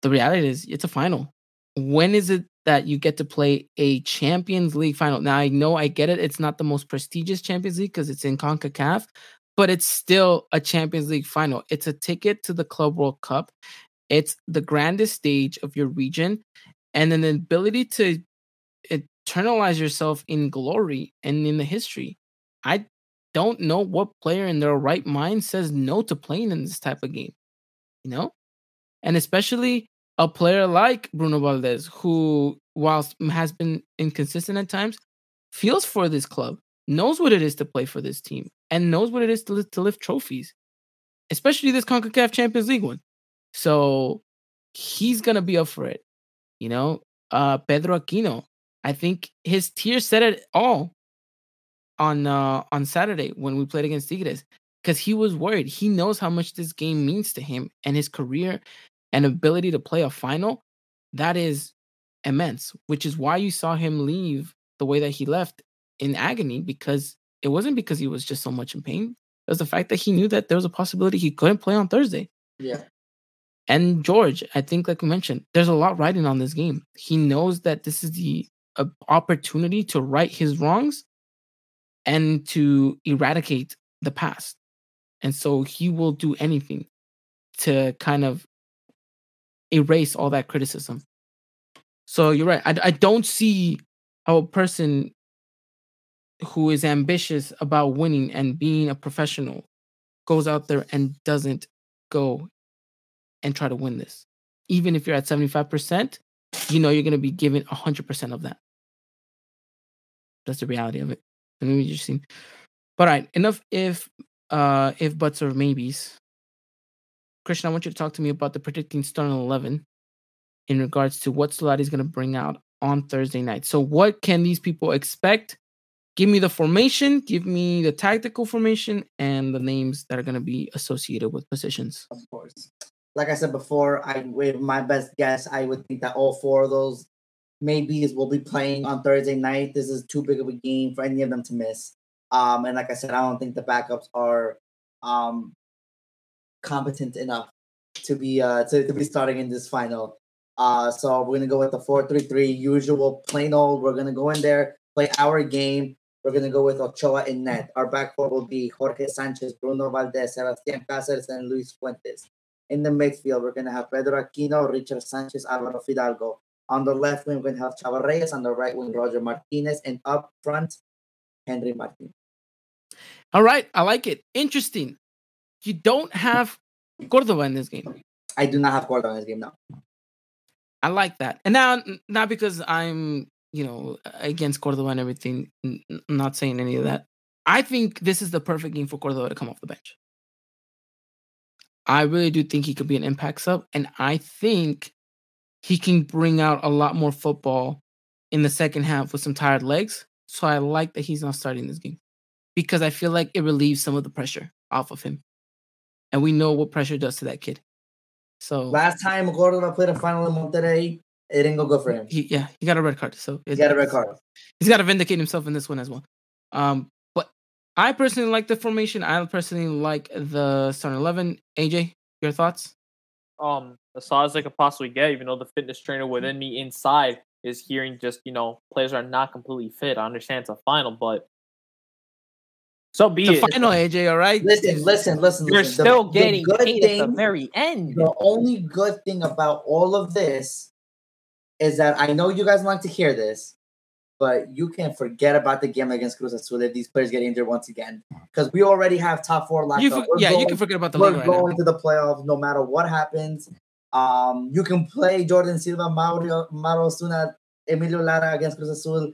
The reality is, it's a final. When is it that you get to play a Champions League final? Now, I know I get it; it's not the most prestigious Champions League because it's in Concacaf, but it's still a Champions League final. It's a ticket to the Club World Cup. It's the grandest stage of your region, and an ability to eternalize yourself in glory and in the history. I don't know what player in their right mind says no to playing in this type of game, you know? And especially a player like Bruno Valdez, who, whilst has been inconsistent at times, feels for this club, knows what it is to play for this team, and knows what it is to, to lift trophies, especially this CONCACAF Champions League one. So he's going to be up for it. You know, uh, Pedro Aquino, I think his tears said it all on uh, on Saturday when we played against Tigres because he was worried. He knows how much this game means to him and his career and ability to play a final. That is immense, which is why you saw him leave the way that he left in agony because it wasn't because he was just so much in pain. It was the fact that he knew that there was a possibility he couldn't play on Thursday. yeah, And George, I think, like we mentioned, there's a lot riding on this game. He knows that this is the uh, opportunity to right his wrongs and to eradicate the past. And so he will do anything to kind of erase all that criticism. So you're right. I, I don't see how a person who is ambitious about winning and being a professional goes out there and doesn't go and try to win this. Even if you're at 75%, you know you're going to be given 100% of that. That's the reality of it. Maybe you just seen. But all right, enough if uh if buts or maybes. Christian, I want you to talk to me about the predicting starting 11 in regards to what Solari is going to bring out on Thursday night. So what can these people expect? Give me the formation, give me the tactical formation and the names that are going to be associated with positions. of course. Like I said before, I with my best guess, I would think that all four of those maybes will be playing on Thursday night. This is too big of a game for any of them to miss. Um, and like I said, I don't think the backups are um competent enough to be uh to, to be starting in this final. Uh so we're gonna go with the 4-3-3 usual plain old. We're gonna go in there, play our game. We're gonna go with Ochoa in net. Our back four will be Jorge Sanchez, Bruno Valdez, Sebastian Cáceres, and Luis Fuentes. In the midfield, we're gonna have Pedro Aquino, Richard Sanchez, Alvaro Fidalgo. On the left wing, we're gonna have Chava Reyes. On the right wing, Roger Martinez, and up front, Henry Martin. All right, I like it. Interesting. You don't have Cordova in this game. I do not have Cordova in this game now. I like that. And now, not because I'm, you know, against Cordova and everything, n- not saying any of that. I think this is the perfect game for Cordova to come off the bench. I really do think he could be an impact sub. And I think he can bring out a lot more football in the second half with some tired legs. So I like that he's not starting this game because I feel like it relieves some of the pressure off of him. And we know what pressure does to that kid. So Last time Cordova played a final in Monterrey, it didn't go good for him. he, yeah, he got a red card. So He it- got a red card. He's got to vindicate himself in this one as well. Um, but I personally like the formation. I personally like the starting eleven. AJ, your thoughts? um as solid as I could possibly get, even though the fitness trainer within me inside is hearing just, you know, players are not completely fit. I understand it's a final, but so be The it. final, AJ. All right. Listen, listen, listen. You're listen. Still the getting good paid at the very end. The only good thing about all of this is that I know you guys like to hear this, but you can forget about the game against Cruz Azul if these players get injured once again. Because we already have top four locked You up. for- We're yeah, you can forget about the we're league right now. going to the playoffs no matter what happens. Um, you can play Jordan Silva, Mauro, Mauro Osuna, Emilio Lara against Cruz Azul.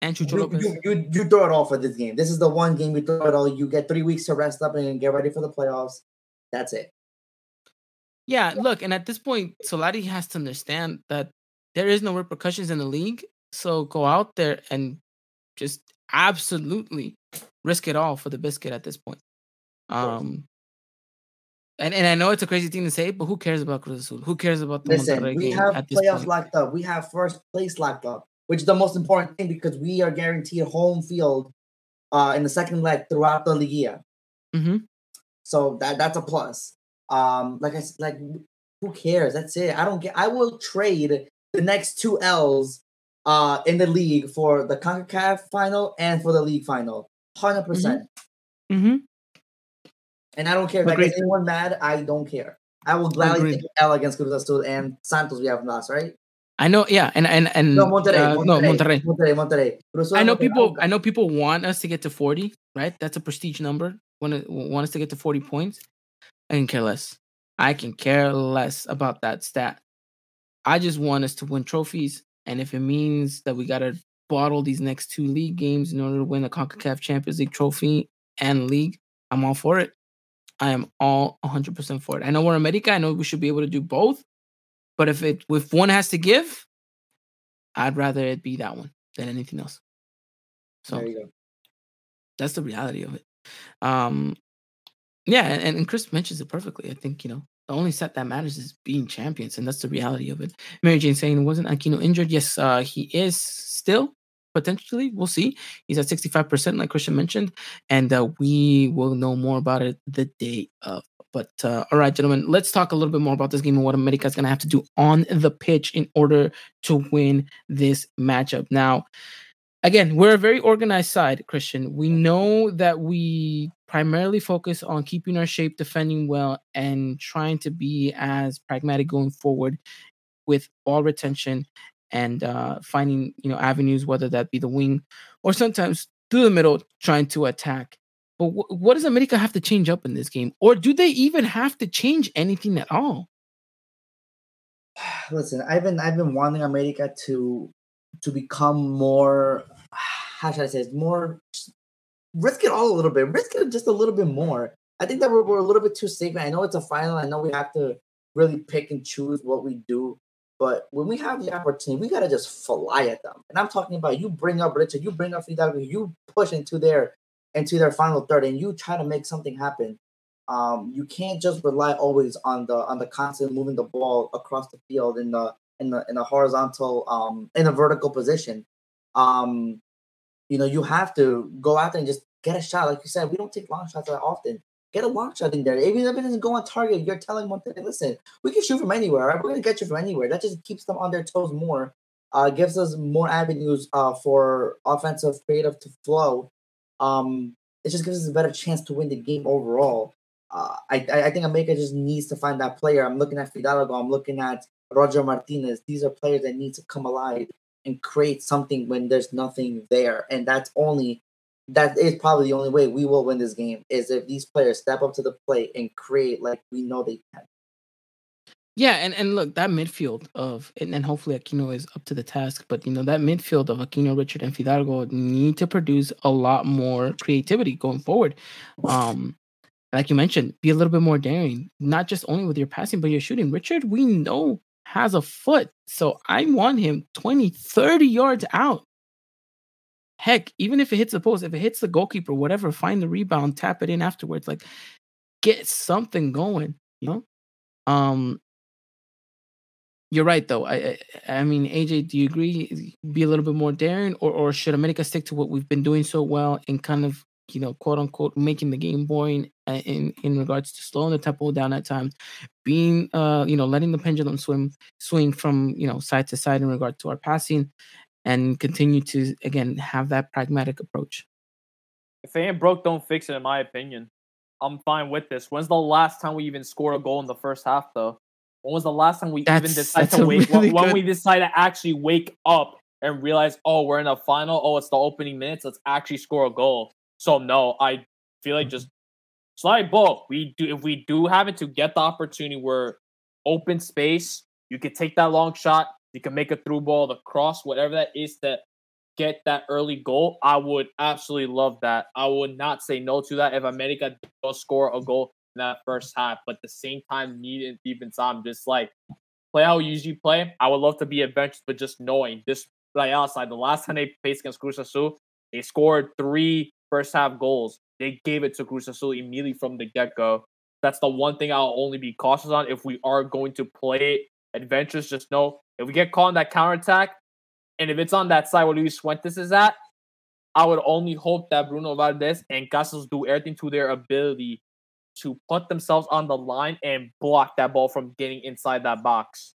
And Chucho You, Lopez. you, you, you throw it all for this game. This is the one game you throw it all. You get three weeks to rest up and get ready for the playoffs. That's it. Yeah, look, and at this point, Solari has to understand that there is no repercussions in the league. So go out there and just absolutely risk it all for the biscuit at this point. Um, and, and I know it's a crazy thing to say, but who cares about Cruz Azul? Who cares about the Listen, Monterrey we have playoffs locked up. We have first place locked up, which is the most important thing because we are guaranteed home field uh, in the second leg throughout the Liga. hmm So that that's a plus. Um, like I s- like, who cares? That's it. I don't get. I will trade the next two L's uh in the league for the Concacaf final and for the league final, 100 percent. hmm And I don't care if that anyone mad. I don't care. I will gladly Agreed. take L against Cruz Azul and Santos. We have last, right? I know, yeah, and and and No, Monterrey. uh, Monterrey no Monterrey. Monterrey. Monterrey. I know people. I know people want us to get to forty, right? That's a prestige number. Want to want us to get to forty points. I can care less. I can care less about that stat. I just want us to win trophies, and if it means that we gotta bottle these next two league games in order to win the Concacaf Champions League trophy and league, I'm all for it. I am all 100% for it. I know we're America. I know we should be able to do both, but if it if one has to give, I'd rather it be that one than anything else. So There you go. that's the reality of it. Um, yeah, and, and Chris mentions it perfectly. I think you know the only set that matters is being champions, and that's the reality of it. Mary Jane saying, "Wasn't Aquino injured?" Yes, uh, he is still potentially. We'll see. He's at sixty five percent, like Christian mentioned, and uh, we will know more about it the day of. But uh, all right, gentlemen, let's talk a little bit more about this game and what America is going to have to do on the pitch in order to win this matchup. Now, again, we're a very organized side, Christian. We know that we primarily focus on keeping our shape, defending well, and trying to be as pragmatic going forward with ball retention and uh, finding you know avenues, whether that be the wing or sometimes through the middle, trying to attack. But wh- what does America have to change up in this game, or do they even have to change anything at all? Listen, I've been I've been wanting America to to become more how should I say it, more risk it all a little bit, risk it just a little bit more. I think that we're, we're a little bit too safe. I know it's a final. I know we have to really pick and choose what we do. But when we have the opportunity, we gotta just fly at them. And I'm talking about you bring up Richard, you bring up Fidalgo, you push into their into their final third, and you try to make something happen. Um, you can't just rely always on the on the constant moving the ball across the field in the in the in a horizontal um in a vertical position. Um, you know, you have to go out there and just get a shot. Like you said, we don't take long shots that often. Get a long shot in there. Even if it doesn't go on target, you're telling Monterrey, listen, we can shoot from anywhere. Right? We're gonna get you from anywhere. That just keeps them on their toes more. Uh, gives us more avenues uh, for offensive creative to flow. Um, it just gives us a better chance to win the game overall. Uh, I, I think America just needs to find that player. I'm looking at Fidalgo. I'm looking at Roger Martinez. These are players that need to come alive and create something when there's nothing there. And that's only that is probably the only way we will win this game is if these players step up to the plate and create like we know they can. Yeah, and, and look, that midfield of and, and hopefully Aquino is up to the task, but you know, that midfield of Aquino, Richard, and Fidalgo need to produce a lot more creativity going forward. Um, like you mentioned, be a little bit more daring, not just only with your passing, but your shooting. Richard, we know has a foot. So I want him 20, 30 yards out. Heck, even if it hits the post, if it hits the goalkeeper, whatever, find the rebound, tap it in afterwards. Like get something going, you know? Um you're right though. I, I mean, AJ, do you agree? Be a little bit more daring, or or should America stick to what we've been doing so well and kind of you know quote unquote making the game boring uh, in in regards to slowing the tempo down at times, being uh you know letting the pendulum swim swing from you know side to side in regard to our passing, and continue to again have that pragmatic approach. If it ain't broke, don't fix it. In my opinion, I'm fine with this. When's the last time we even scored a goal in the first half, though? When was the last time we That's- even decided to wake? really when, good- we decide to actually wake up and realize, oh, we're in a final. Oh, it's the opening minutes. Let's actually score a goal. So no, I feel like just mm-hmm. slide ball. We do if we do have it to get the opportunity where open space, you can take that long shot. You can make a through ball, the cross, whatever that is to get that early goal. I would absolutely love that. I would not say no to that if America does score a goal in that first half, but at the same time, needed deep inside, I'm just like play how we usually play. I would love to be adventurous, but just knowing this like outside the last time they faced against Cruz Azul, they scored three first half goals. They gave it to Cruz Azul immediately from the get go. That's the one thing I'll only be cautious on if we are going to play adventurous. Just know if we get caught in that counterattack, and if it's on that side where Luis Fuentes is at, I would only hope that Bruno Valdez and Cáceres do everything to their ability to put themselves on the line and block that ball from getting inside that box.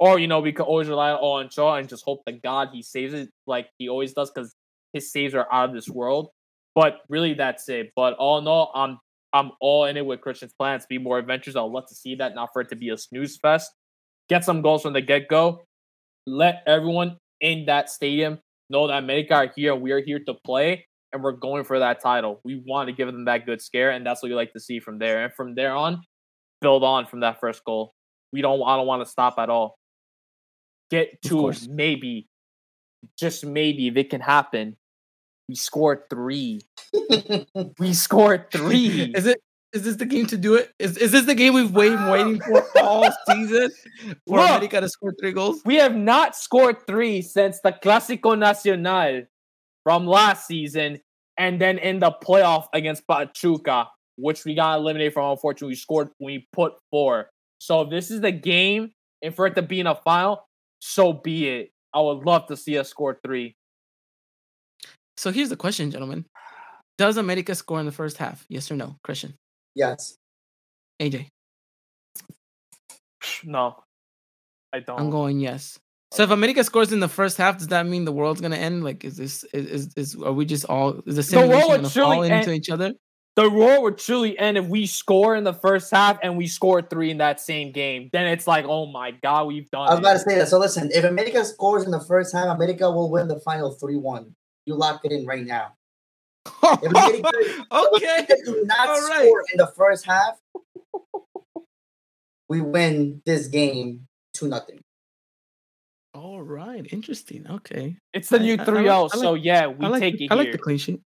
Or, you know, we could always rely on Shaw and just hope that God he saves it like he always does because his saves are out of this world. But really, that's it. But all in all, I'm I'm all in it with Christian's plans. Be more adventures. I'd love to see that, not for it to be a snooze fest. Get some goals from the get go. Let everyone in that stadium know that America are here. We are here to play, and we're going for that title. We want to give them that good scare, and that's what we like to see from there. And from there on, build on from that first goal. We don't. I don't want to stop at all. Get to maybe, just maybe, if it can happen. We scored three. We scored three. Is it? Is this the game to do it? Is is this the game we've been waiting for all season for Look. America to score three goals? We have not scored three since the Clásico Nacional from last season, and then in the playoff against Pachuca, which we got eliminated from. Unfortunately, we scored. when We put four. So if this is the game, and for it to be in a final, so be it. I would love to see us score three. So here's the question, gentlemen: Does America score in the first half? Yes or no, Christian? Yes. AJ, No, I don't. I'm going yes. So if America scores in the first half, does that mean the world's gonna end? Like, is this is is, is are we just all is the The world simulation would gonna surely fall into end- each other? the roar would truly end if we score in the first half and we score three in that same game. Then it's like, oh my god, we've done I was it. about to say that. So listen, if America scores in the first half, America will win the final 3-1. You lock it in right now. If America, okay. if America do not All right. score in the first half, we win this game to nothing. All right. Interesting. Okay. It's the I- new I- I 3 like- 0. I like- So yeah, we like take it I like here. the clean sheet.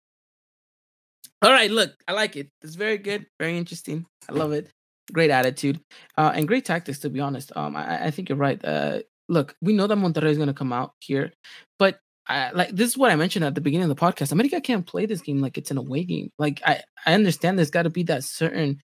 All right, look, I like it. It's very good, very interesting. I love it. Great attitude, uh, and great tactics. To be honest, um, I, I think you're right. Uh, look, we know that Monterrey is going to come out here, but I, like this is what I mentioned at the beginning of the podcast. America can't play this game like it's an away game. Like I, I understand there's got to be that certain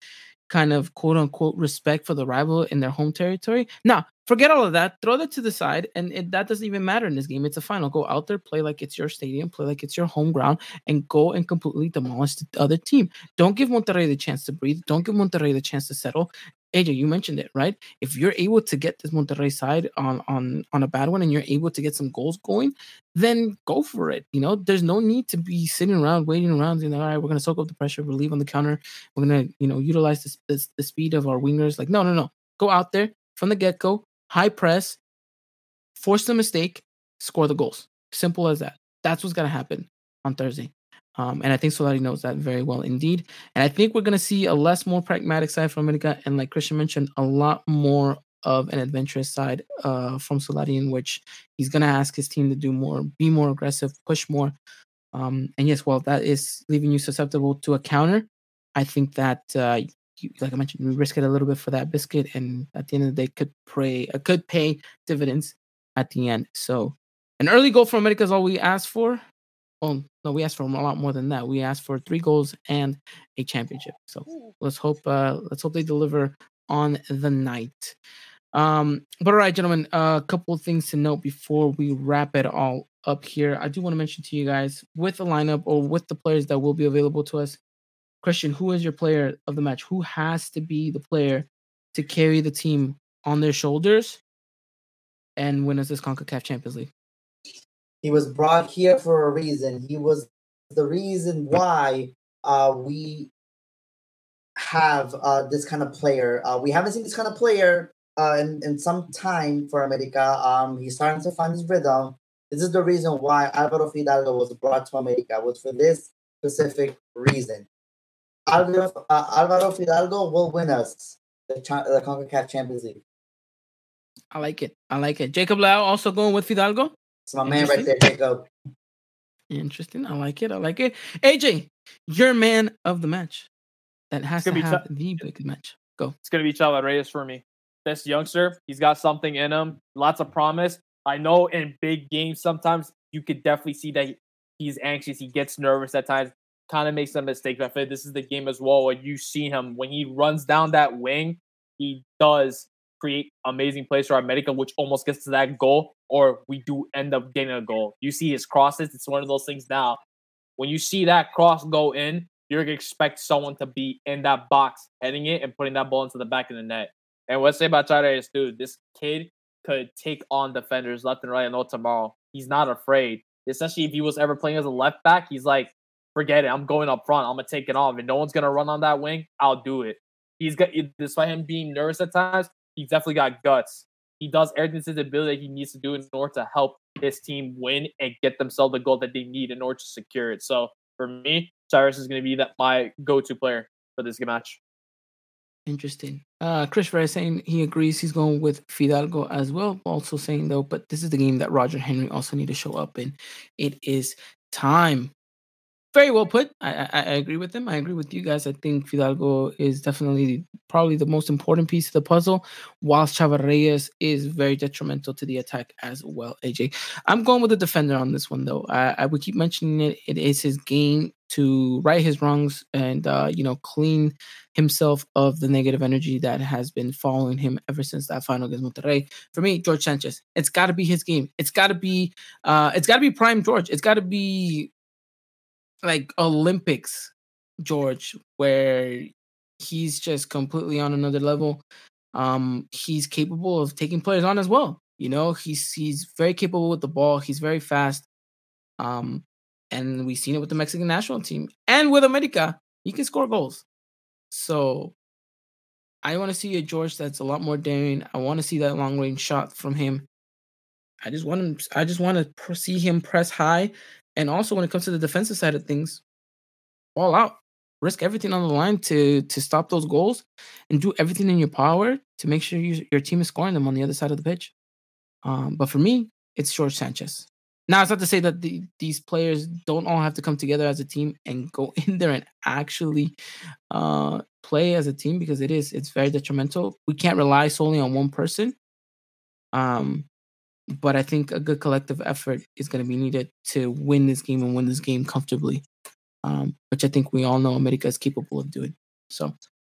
kind of quote unquote respect for the rival in their home territory. Now, forget all of that. Throw that to the side, and it, that doesn't even matter in this game. It's a final. Go out there, play like it's your stadium, play like it's your home ground, and go and completely demolish the other team. Don't give Monterrey the chance to breathe. Don't give Monterrey the chance to settle. AJ, you mentioned it, right? If you're able to get this Monterrey side on on on a bad one and you're able to get some goals going, then go for it. You know, there's no need to be sitting around waiting around. You know, all right, we're gonna soak up the pressure, relieve on the counter. We're gonna, you know, utilize this, this the speed of our wingers. Like, no, no, no. Go out there from the get go, high press, force the mistake, score the goals. Simple as that. That's what's gonna happen on Thursday. Um, and I think Solari knows that very well indeed. And I think we're going to see a less more pragmatic side from America. And like Christian mentioned, a lot more of an adventurous side uh, from Solari, in which he's going to ask his team to do more, be more aggressive, push more. Um, and yes, well, that is leaving you susceptible to a counter. I think that uh, you, like I mentioned, we risk it a little bit for that biscuit, and at the end of the day, could pray, uh, could pay dividends at the end. So, an early goal for America is all we ask for. Oh no, we asked for a lot more than that. We asked for three goals and a championship. So let's hope, uh, let's hope they deliver on the night. Um, but all right, gentlemen, a uh, couple of things to note before we wrap it all up here. I do want to mention to you guys with the lineup or with the players that will be available to us. Christian, who is your player of the match? Who has to be the player to carry the team on their shoulders and win us this CONCACAF Champions League? He was brought here for a reason. He was the reason why uh, we have uh, this kind of player. Uh, we haven't seen this kind of player uh, in, in some time for America. Um, he's starting to find his rhythm. This is the reason why Alvaro Fidalgo was brought to America, was for this specific reason. Alvaro, uh, Alvaro Fidalgo will win us the, the CONCACAF Champions League. I like it. I like it. Jacob Lau also going with Fidalgo? It's my man right there, Jacob. Interesting. I like it. I like it. AJ, your man of the match. That has to have ch- the big match. Go. It's gonna be Chava Reyes for me. This youngster, he's got something in him. Lots of promise. I know in big games sometimes you could definitely see that he's anxious. He gets nervous at times. Kind of makes some mistakes. I feel this is the game as well where you see him when he runs down that wing. He does create amazing plays for our medical, which almost gets to that goal, or we do end up getting a goal. You see his crosses, it's one of those things now. When you see that cross go in, you're gonna expect someone to be in that box, heading it and putting that ball into the back of the net. And what's say about Chava is, dude, this kid could take on defenders left and right. I know tomorrow. He's not afraid. Especially if he was ever playing as a left back, he's like, forget it. I'm going up front. I'm gonna take it off. And no one's gonna run on that wing. I'll do it. He's got despite him being nervous at times, he's definitely got guts. He does everything to his ability that he needs to do in order to help his team win and get themselves the goal that they need in order to secure it. So for me, Cyrus is going to be that my go-to player for this match. Interesting. Uh, Chris Ray saying he agrees he's going with Fidalgo as well. Also saying though, but this is the game that Roger Henry also need to show up in. It is time very well put. I, I, I agree with him. I agree with you guys. I think Fidalgo is definitely probably the most important piece of the puzzle, whilst Chava Reyes is very detrimental to the attack as well. AJ, I'm going with the defender on this one though. I, I would keep mentioning it. It is his game to right his wrongs and uh, you know clean himself of the negative energy that has been following him ever since that final against Monterrey. For me, George Sanchez, it's got to be his game. It's got to be, uh, it's got to be prime George. It's got to be like Olympics George, where he's just completely on another level. Um, he's capable of taking players on as well. You know, he's he's very capable with the ball. He's very fast. Um, and we've seen it with the Mexican national team and with America. He can score goals. So I want to see a George that's a lot more daring. I want to see that long range shot from him. I just want him. I just want to see him press high and also when it comes to the defensive side of things, all out. Risk everything on the line to to stop those goals and do everything in your power to make sure you, your team is scoring them on the other side of the pitch. Um, but for me, it's George Sanchez. Now, it's not to say that the, these players don't all have to come together as a team and go in there and actually uh, play as a team because it is it's very detrimental. We can't rely solely on one person. Um, but I think a good collective effort is going to be needed to win this game and win this game comfortably, um, which I think we all know America is capable of doing. So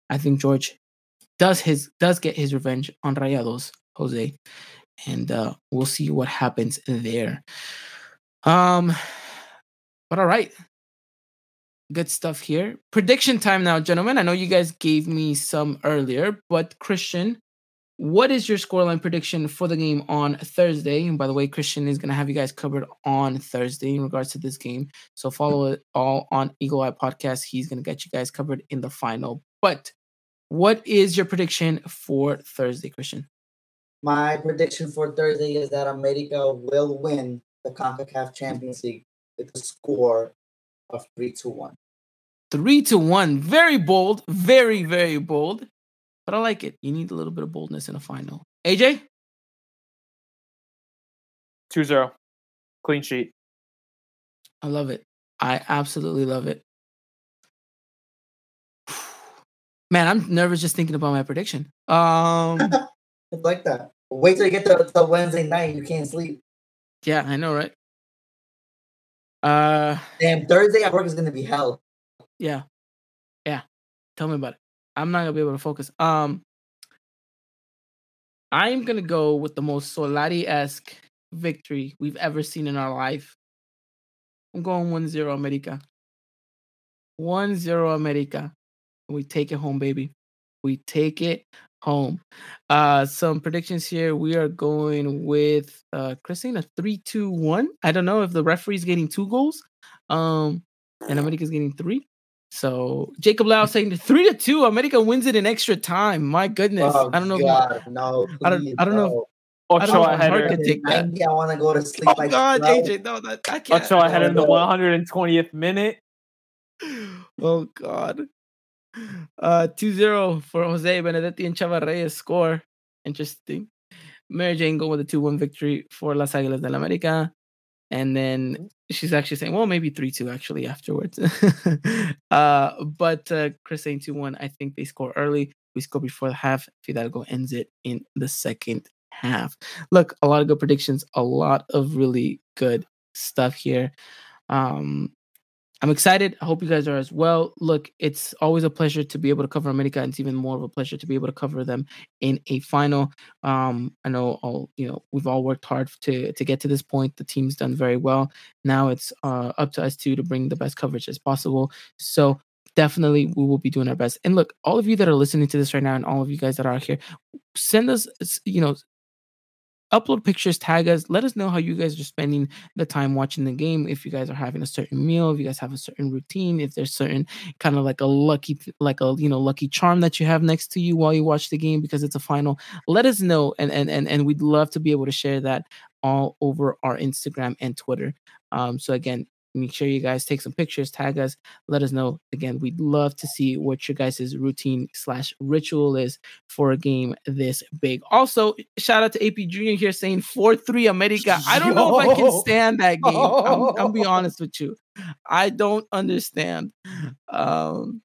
I think George does his does get his revenge on Rayados, Jose, and uh, we'll see what happens there. Um, but all right, good stuff here. Prediction time now, gentlemen. I know you guys gave me some earlier, but Christian, what is your scoreline prediction for the game on Thursday? And by the way, Christian is going to have you guys covered on Thursday in regards to this game. So follow it all on Eagle Eye Podcast. He's going to get you guys covered in the final. But what is your prediction for Thursday, Christian? My prediction for Thursday is that America will win the CONCACAF Champions League with a score of 3 to 1. 3 to 1. Very bold. Very, very bold but I like it. You need a little bit of boldness in a final. AJ? 2 0. Clean sheet. I love it. I absolutely love it. Man, I'm nervous just thinking about my prediction. Um, it's like that. Wait till you get to, to Wednesday night. You can't sleep. yeah, I know, right? Uh, Damn, Thursday at work is gonna be hell. yeah, yeah. Tell me about it. I'm not gonna be able to focus. Um, I'm gonna go with the most Solari esque victory we've ever seen in our life. I'm going 1-0 America. 1-0 America. We take it home, baby. We take it home. Uh some predictions here. We are going with uh Christine a 3-2-1. I don't know if the referee's getting two goals. Um and America's getting three. So Jacob Lau saying three to two. America wins it in extra time. My goodness. Oh, I don't know. if- God, no. I don't- I don't know no. I don't know Ochoa if my heart header. could take that. I want to go to sleep. Oh like God, 12. AJ, no, that I can't. Ochoa header in the 120th minute. Oh God. Uh 2-0 for Jose Benedetti and Chava Reyes score. Interesting. Mary Jane go with a 2-1 victory for Las Águilas del América. And then she's actually saying, well, maybe 3-2 actually afterwards. uh, but uh, Chris saying 2-1, I think they score early. We score before the half. Fidalgo ends it in the second half. Look, a lot of good predictions, a lot of really good stuff here. Um, I'm excited. I hope you guys are as well. Look, it's always a pleasure to be able to cover America, and it's even more of a pleasure to be able to cover them in a final. Um, I know all you know we've all worked hard to to get to this point. The team's done very well. Now it's uh, up to us too to bring the best coverage as possible. So definitely we will be doing our best. And look, all of you that are listening to this right now, and all of you guys that are here, send us you know upload pictures, tag us, let us know how you guys are spending the time watching the game. If you guys are having a certain meal, if you guys have a certain routine, if there's certain kind of like a lucky, like a you know lucky charm that you have next to you while you watch the game because it's a final. Let us know, and and and and we'd love to be able to share that all over our Instagram and Twitter. Um, so again. Make sure you guys take some pictures, tag us, let us know. Again, we'd love to see what your guys' routine slash ritual is for a game this big. Also, shout out to AP Junior here saying 4-3 America. I don't know if I can stand that game. I'm, I'm be honest with you. I don't understand. Um,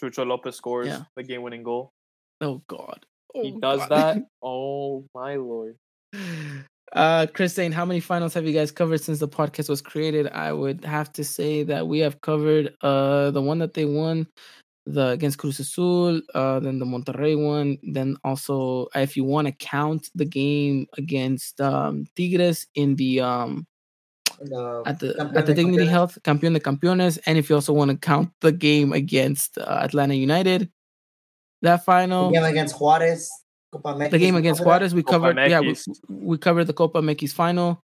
Chucho Lopez scores Yeah. the game winning goal. oh God. He Oh, does God. that. Oh my lord. Uh, Chris saying, how many finals have you guys covered since the podcast was created? I would have to say that we have covered uh the one that they won, the against Cruz Azul, uh, then the Monterrey one, then also if you want to count the game against um Tigres in the um at the at the Dignity Campeones. Health Campeón de Campeones, and if you also want to count the game against uh, Atlanta United, that final, The game against Juarez. Copa the game against cover that? Juarez, we Copa covered. Yeah, we, we covered the Copa MX final.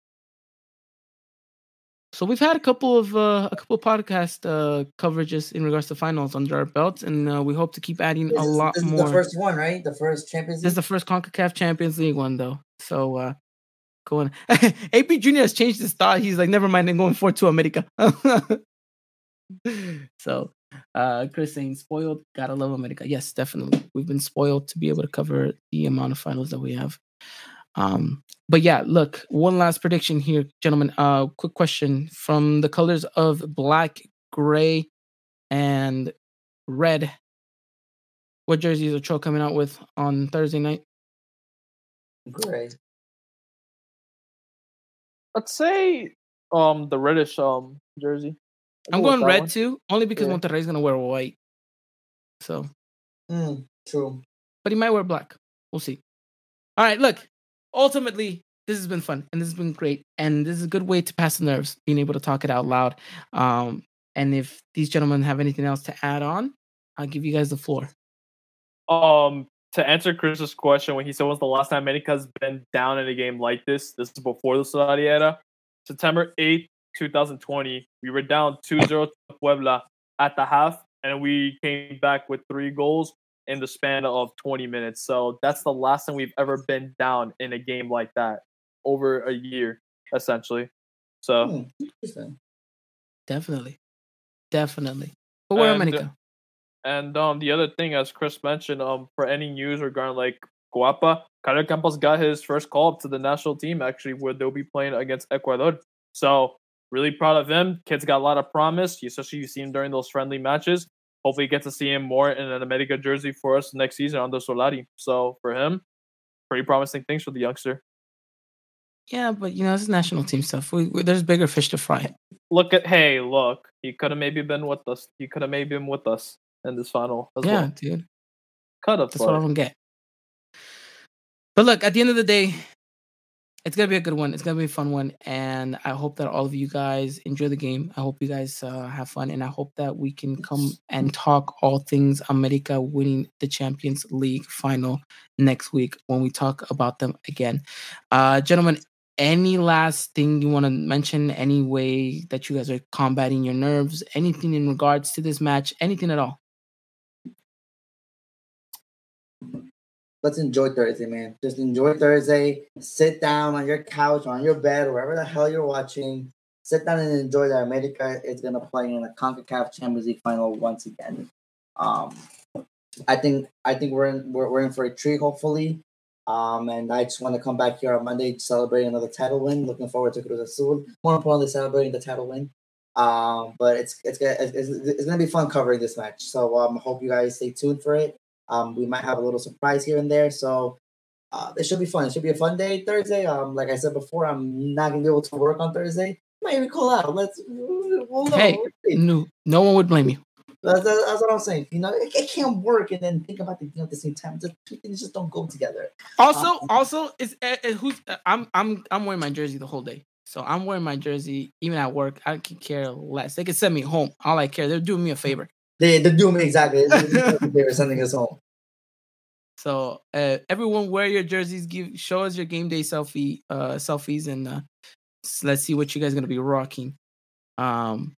So we've had a couple of uh, a couple of podcast uh, coverages in regards to finals under our belts, and uh, we hope to keep adding This a is- lot this is more. the first one, right? The first Champions This is League. the first Concacaf Champions League one, though. So uh going AP Junior has changed his thought. He's like, never mind, I'm going for to America. so uh Chris saying spoiled, gotta love America. Yes, definitely. We've been spoiled to be able to cover the amount of finals that we have. Um, but yeah, look, one last prediction here, gentlemen. Uh quick question from the colors of black, gray, and red. What jerseys are Ochoa coming out with on Thursday night? Great. I'd say um the reddish um jersey. I'd I'm going red one. too, only because Yeah. Monterrey's gonna wear white. So, Mm, true. but he might wear black. We'll see. All right, look. Ultimately, this has been fun and this has been great, and this is a good way to pass the nerves, being able to talk it out loud. Um, and if these gentlemen have anything else to add on, I'll give you guys the floor. Um, to answer Chris's question, when he said, "When's the last time America's been down in a game like this?" This is before the Solari era. September eighth, two thousand twenty. We were down 2-0 to Puebla at the half, and we came back with three goals in the span of twenty minutes. So that's the last time we've ever been down in a game like that over a year, essentially. So. Hmm, interesting. Definitely, definitely. But we're And, uh, America. And um, the other thing, as Chris mentioned, um, for any news regarding like Guapa, Carlos Campos got his first call up to the national team actually, where they'll be playing against Ecuador. So really proud of him. Kid's got a lot of promise, especially you see him during those friendly matches. hopefully get to see him more in an America jersey for us next season under Solari. So for him, pretty promising things for the youngster. Yeah, but you know, this is national team stuff. We, we, there's bigger fish to fry. Look at hey, look, he could have maybe been with us. He could have maybe been with us in this final. As yeah, well. dude. Could have. That's what I don't get. But look, at the end of the day, it's gonna be a good one. It's gonna be a fun one, and I hope that all of you guys enjoy the game. I hope you guys uh, have fun, and I hope that we can come and talk all things America winning the Champions League final next week when we talk about them again. Uh, gentlemen, any last thing you want to mention? Any way that you guys are combating your nerves? Anything in regards to this match? Anything at all? Let's enjoy Thursday, man. Just enjoy Thursday. Sit down on your couch, on your bed, wherever the hell you're watching. Sit down and enjoy that America is gonna play in the CONCACAF Champions League final once again. Um, I think I think we're in we're, we're in for a treat, hopefully. Um, and I just want to come back here on Monday celebrating another title win. Looking forward to Cruz Azul. More importantly, celebrating the title win. Um, but it's it's gonna it's, it's gonna be fun covering this match. So um, hope you guys stay tuned for it. Um, we might have a little surprise here and there. So uh, it should be fun. It should be a fun day Thursday. Um, like I said before, I'm not gonna be able to work on Thursday. Might even call out. Let's. We'll hey, no, no one would blame you. That's, that's, that's, what I'm saying. You know, it, it, can't work and then think about the you know, at the same time. Just two things just don't go together. Also, um, also, is uh, who's uh, I'm I'm I'm wearing my jersey the whole day. So I'm wearing my jersey even at work. I can care less. They can send me home. All I care. They're doing me a favor. They they're doing me exactly. they were sending us home. So uh, everyone, wear your jerseys. Give show us your game day selfie uh, selfies, and uh, let's see what you guys are gonna be rocking. Um,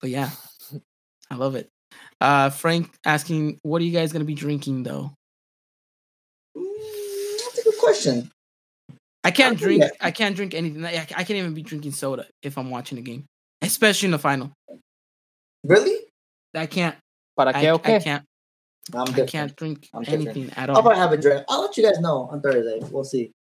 but yeah, I love it. Uh, Frank asking, what are you guys gonna be drinking though? Mm, that's a good question. I can't I drink. I can't drink anything. I, I can't even be drinking soda if I'm watching a game, especially in the final. Really? I can't. Para I, okay. I can't. I'm I can't drink I'm anything different. at I'll probably have a drink. I'll let you guys know on Thursday. We'll see.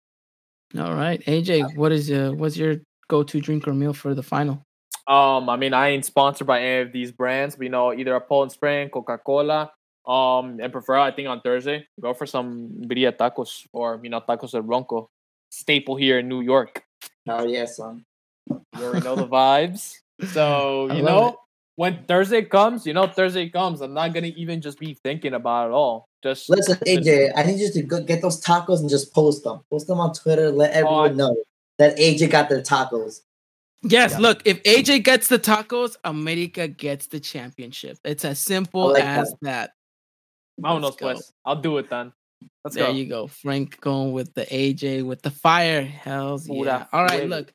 All right, AJ, what is uh, what's your go-to drink or meal for the final? Um, I mean, I ain't sponsored by any of these brands. We know either a Poland Spring, Coca Cola. Um, and prefer I think on Thursday go for some birria tacos or you know tacos de bronco, staple here in New York. Oh yes, son. You already know the vibes. So you know it. When Thursday comes, you know Thursday comes. I'm not gonna even just be thinking about it all. Just Listen, AJ, I need you to go get those tacos and just post them. Post them on Twitter. Let oh, everyone I- know that AJ got their tacos. Yes, Yeah. look, if AJ gets the tacos, America gets the championship. It's as simple like as that. Vámonos Let's go. pues. I'll do it then. Let's there go. you go. Frank going with the AJ with the fire. Hells yeah. Pura All right, fuego. look.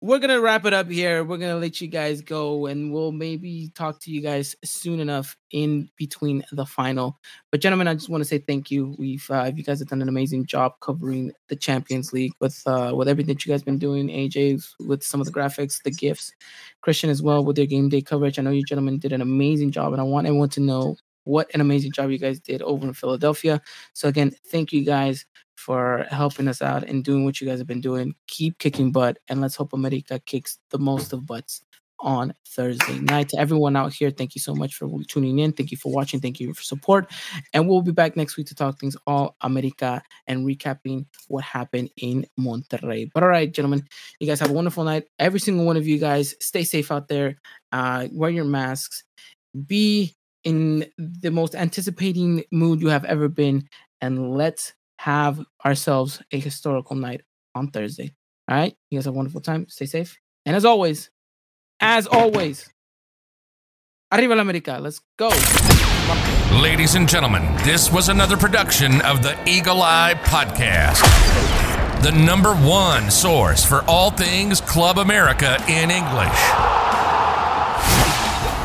We're gonna wrap it up here. We're gonna let you guys go and we'll maybe talk to you guys soon enough in between the final. But gentlemen, I just want to say thank you. We've uh, you guys have done an amazing job covering the Champions League with uh with everything that you guys been doing, AJ with some of the graphics, the gifts, Christian as well with their game day coverage. I know you gentlemen did an amazing job, and I want everyone to know what an amazing job you guys did over in Philadelphia. So again, thank you guys for helping us out and doing what you guys have been doing. Keep kicking butt, and let's hope America kicks the most of butts on Thursday night. To everyone out here, thank you so much for tuning in. Thank you for watching. Thank you for support. And we'll be back next week to talk things all America and recapping what happened in Monterrey. But all right, gentlemen, you guys have a wonderful night. Every single one of you guys, stay safe out there. Uh, wear your masks. Be in the most anticipating mood you have ever been, and let's have ourselves a historical night on Thursday. All right, you guys have a wonderful time. Stay safe, and as always, as always, arriba la America. Let's go. Ladies and gentlemen, this was another production of the Eagle Eye Podcast, the number one source for all things Club America in English.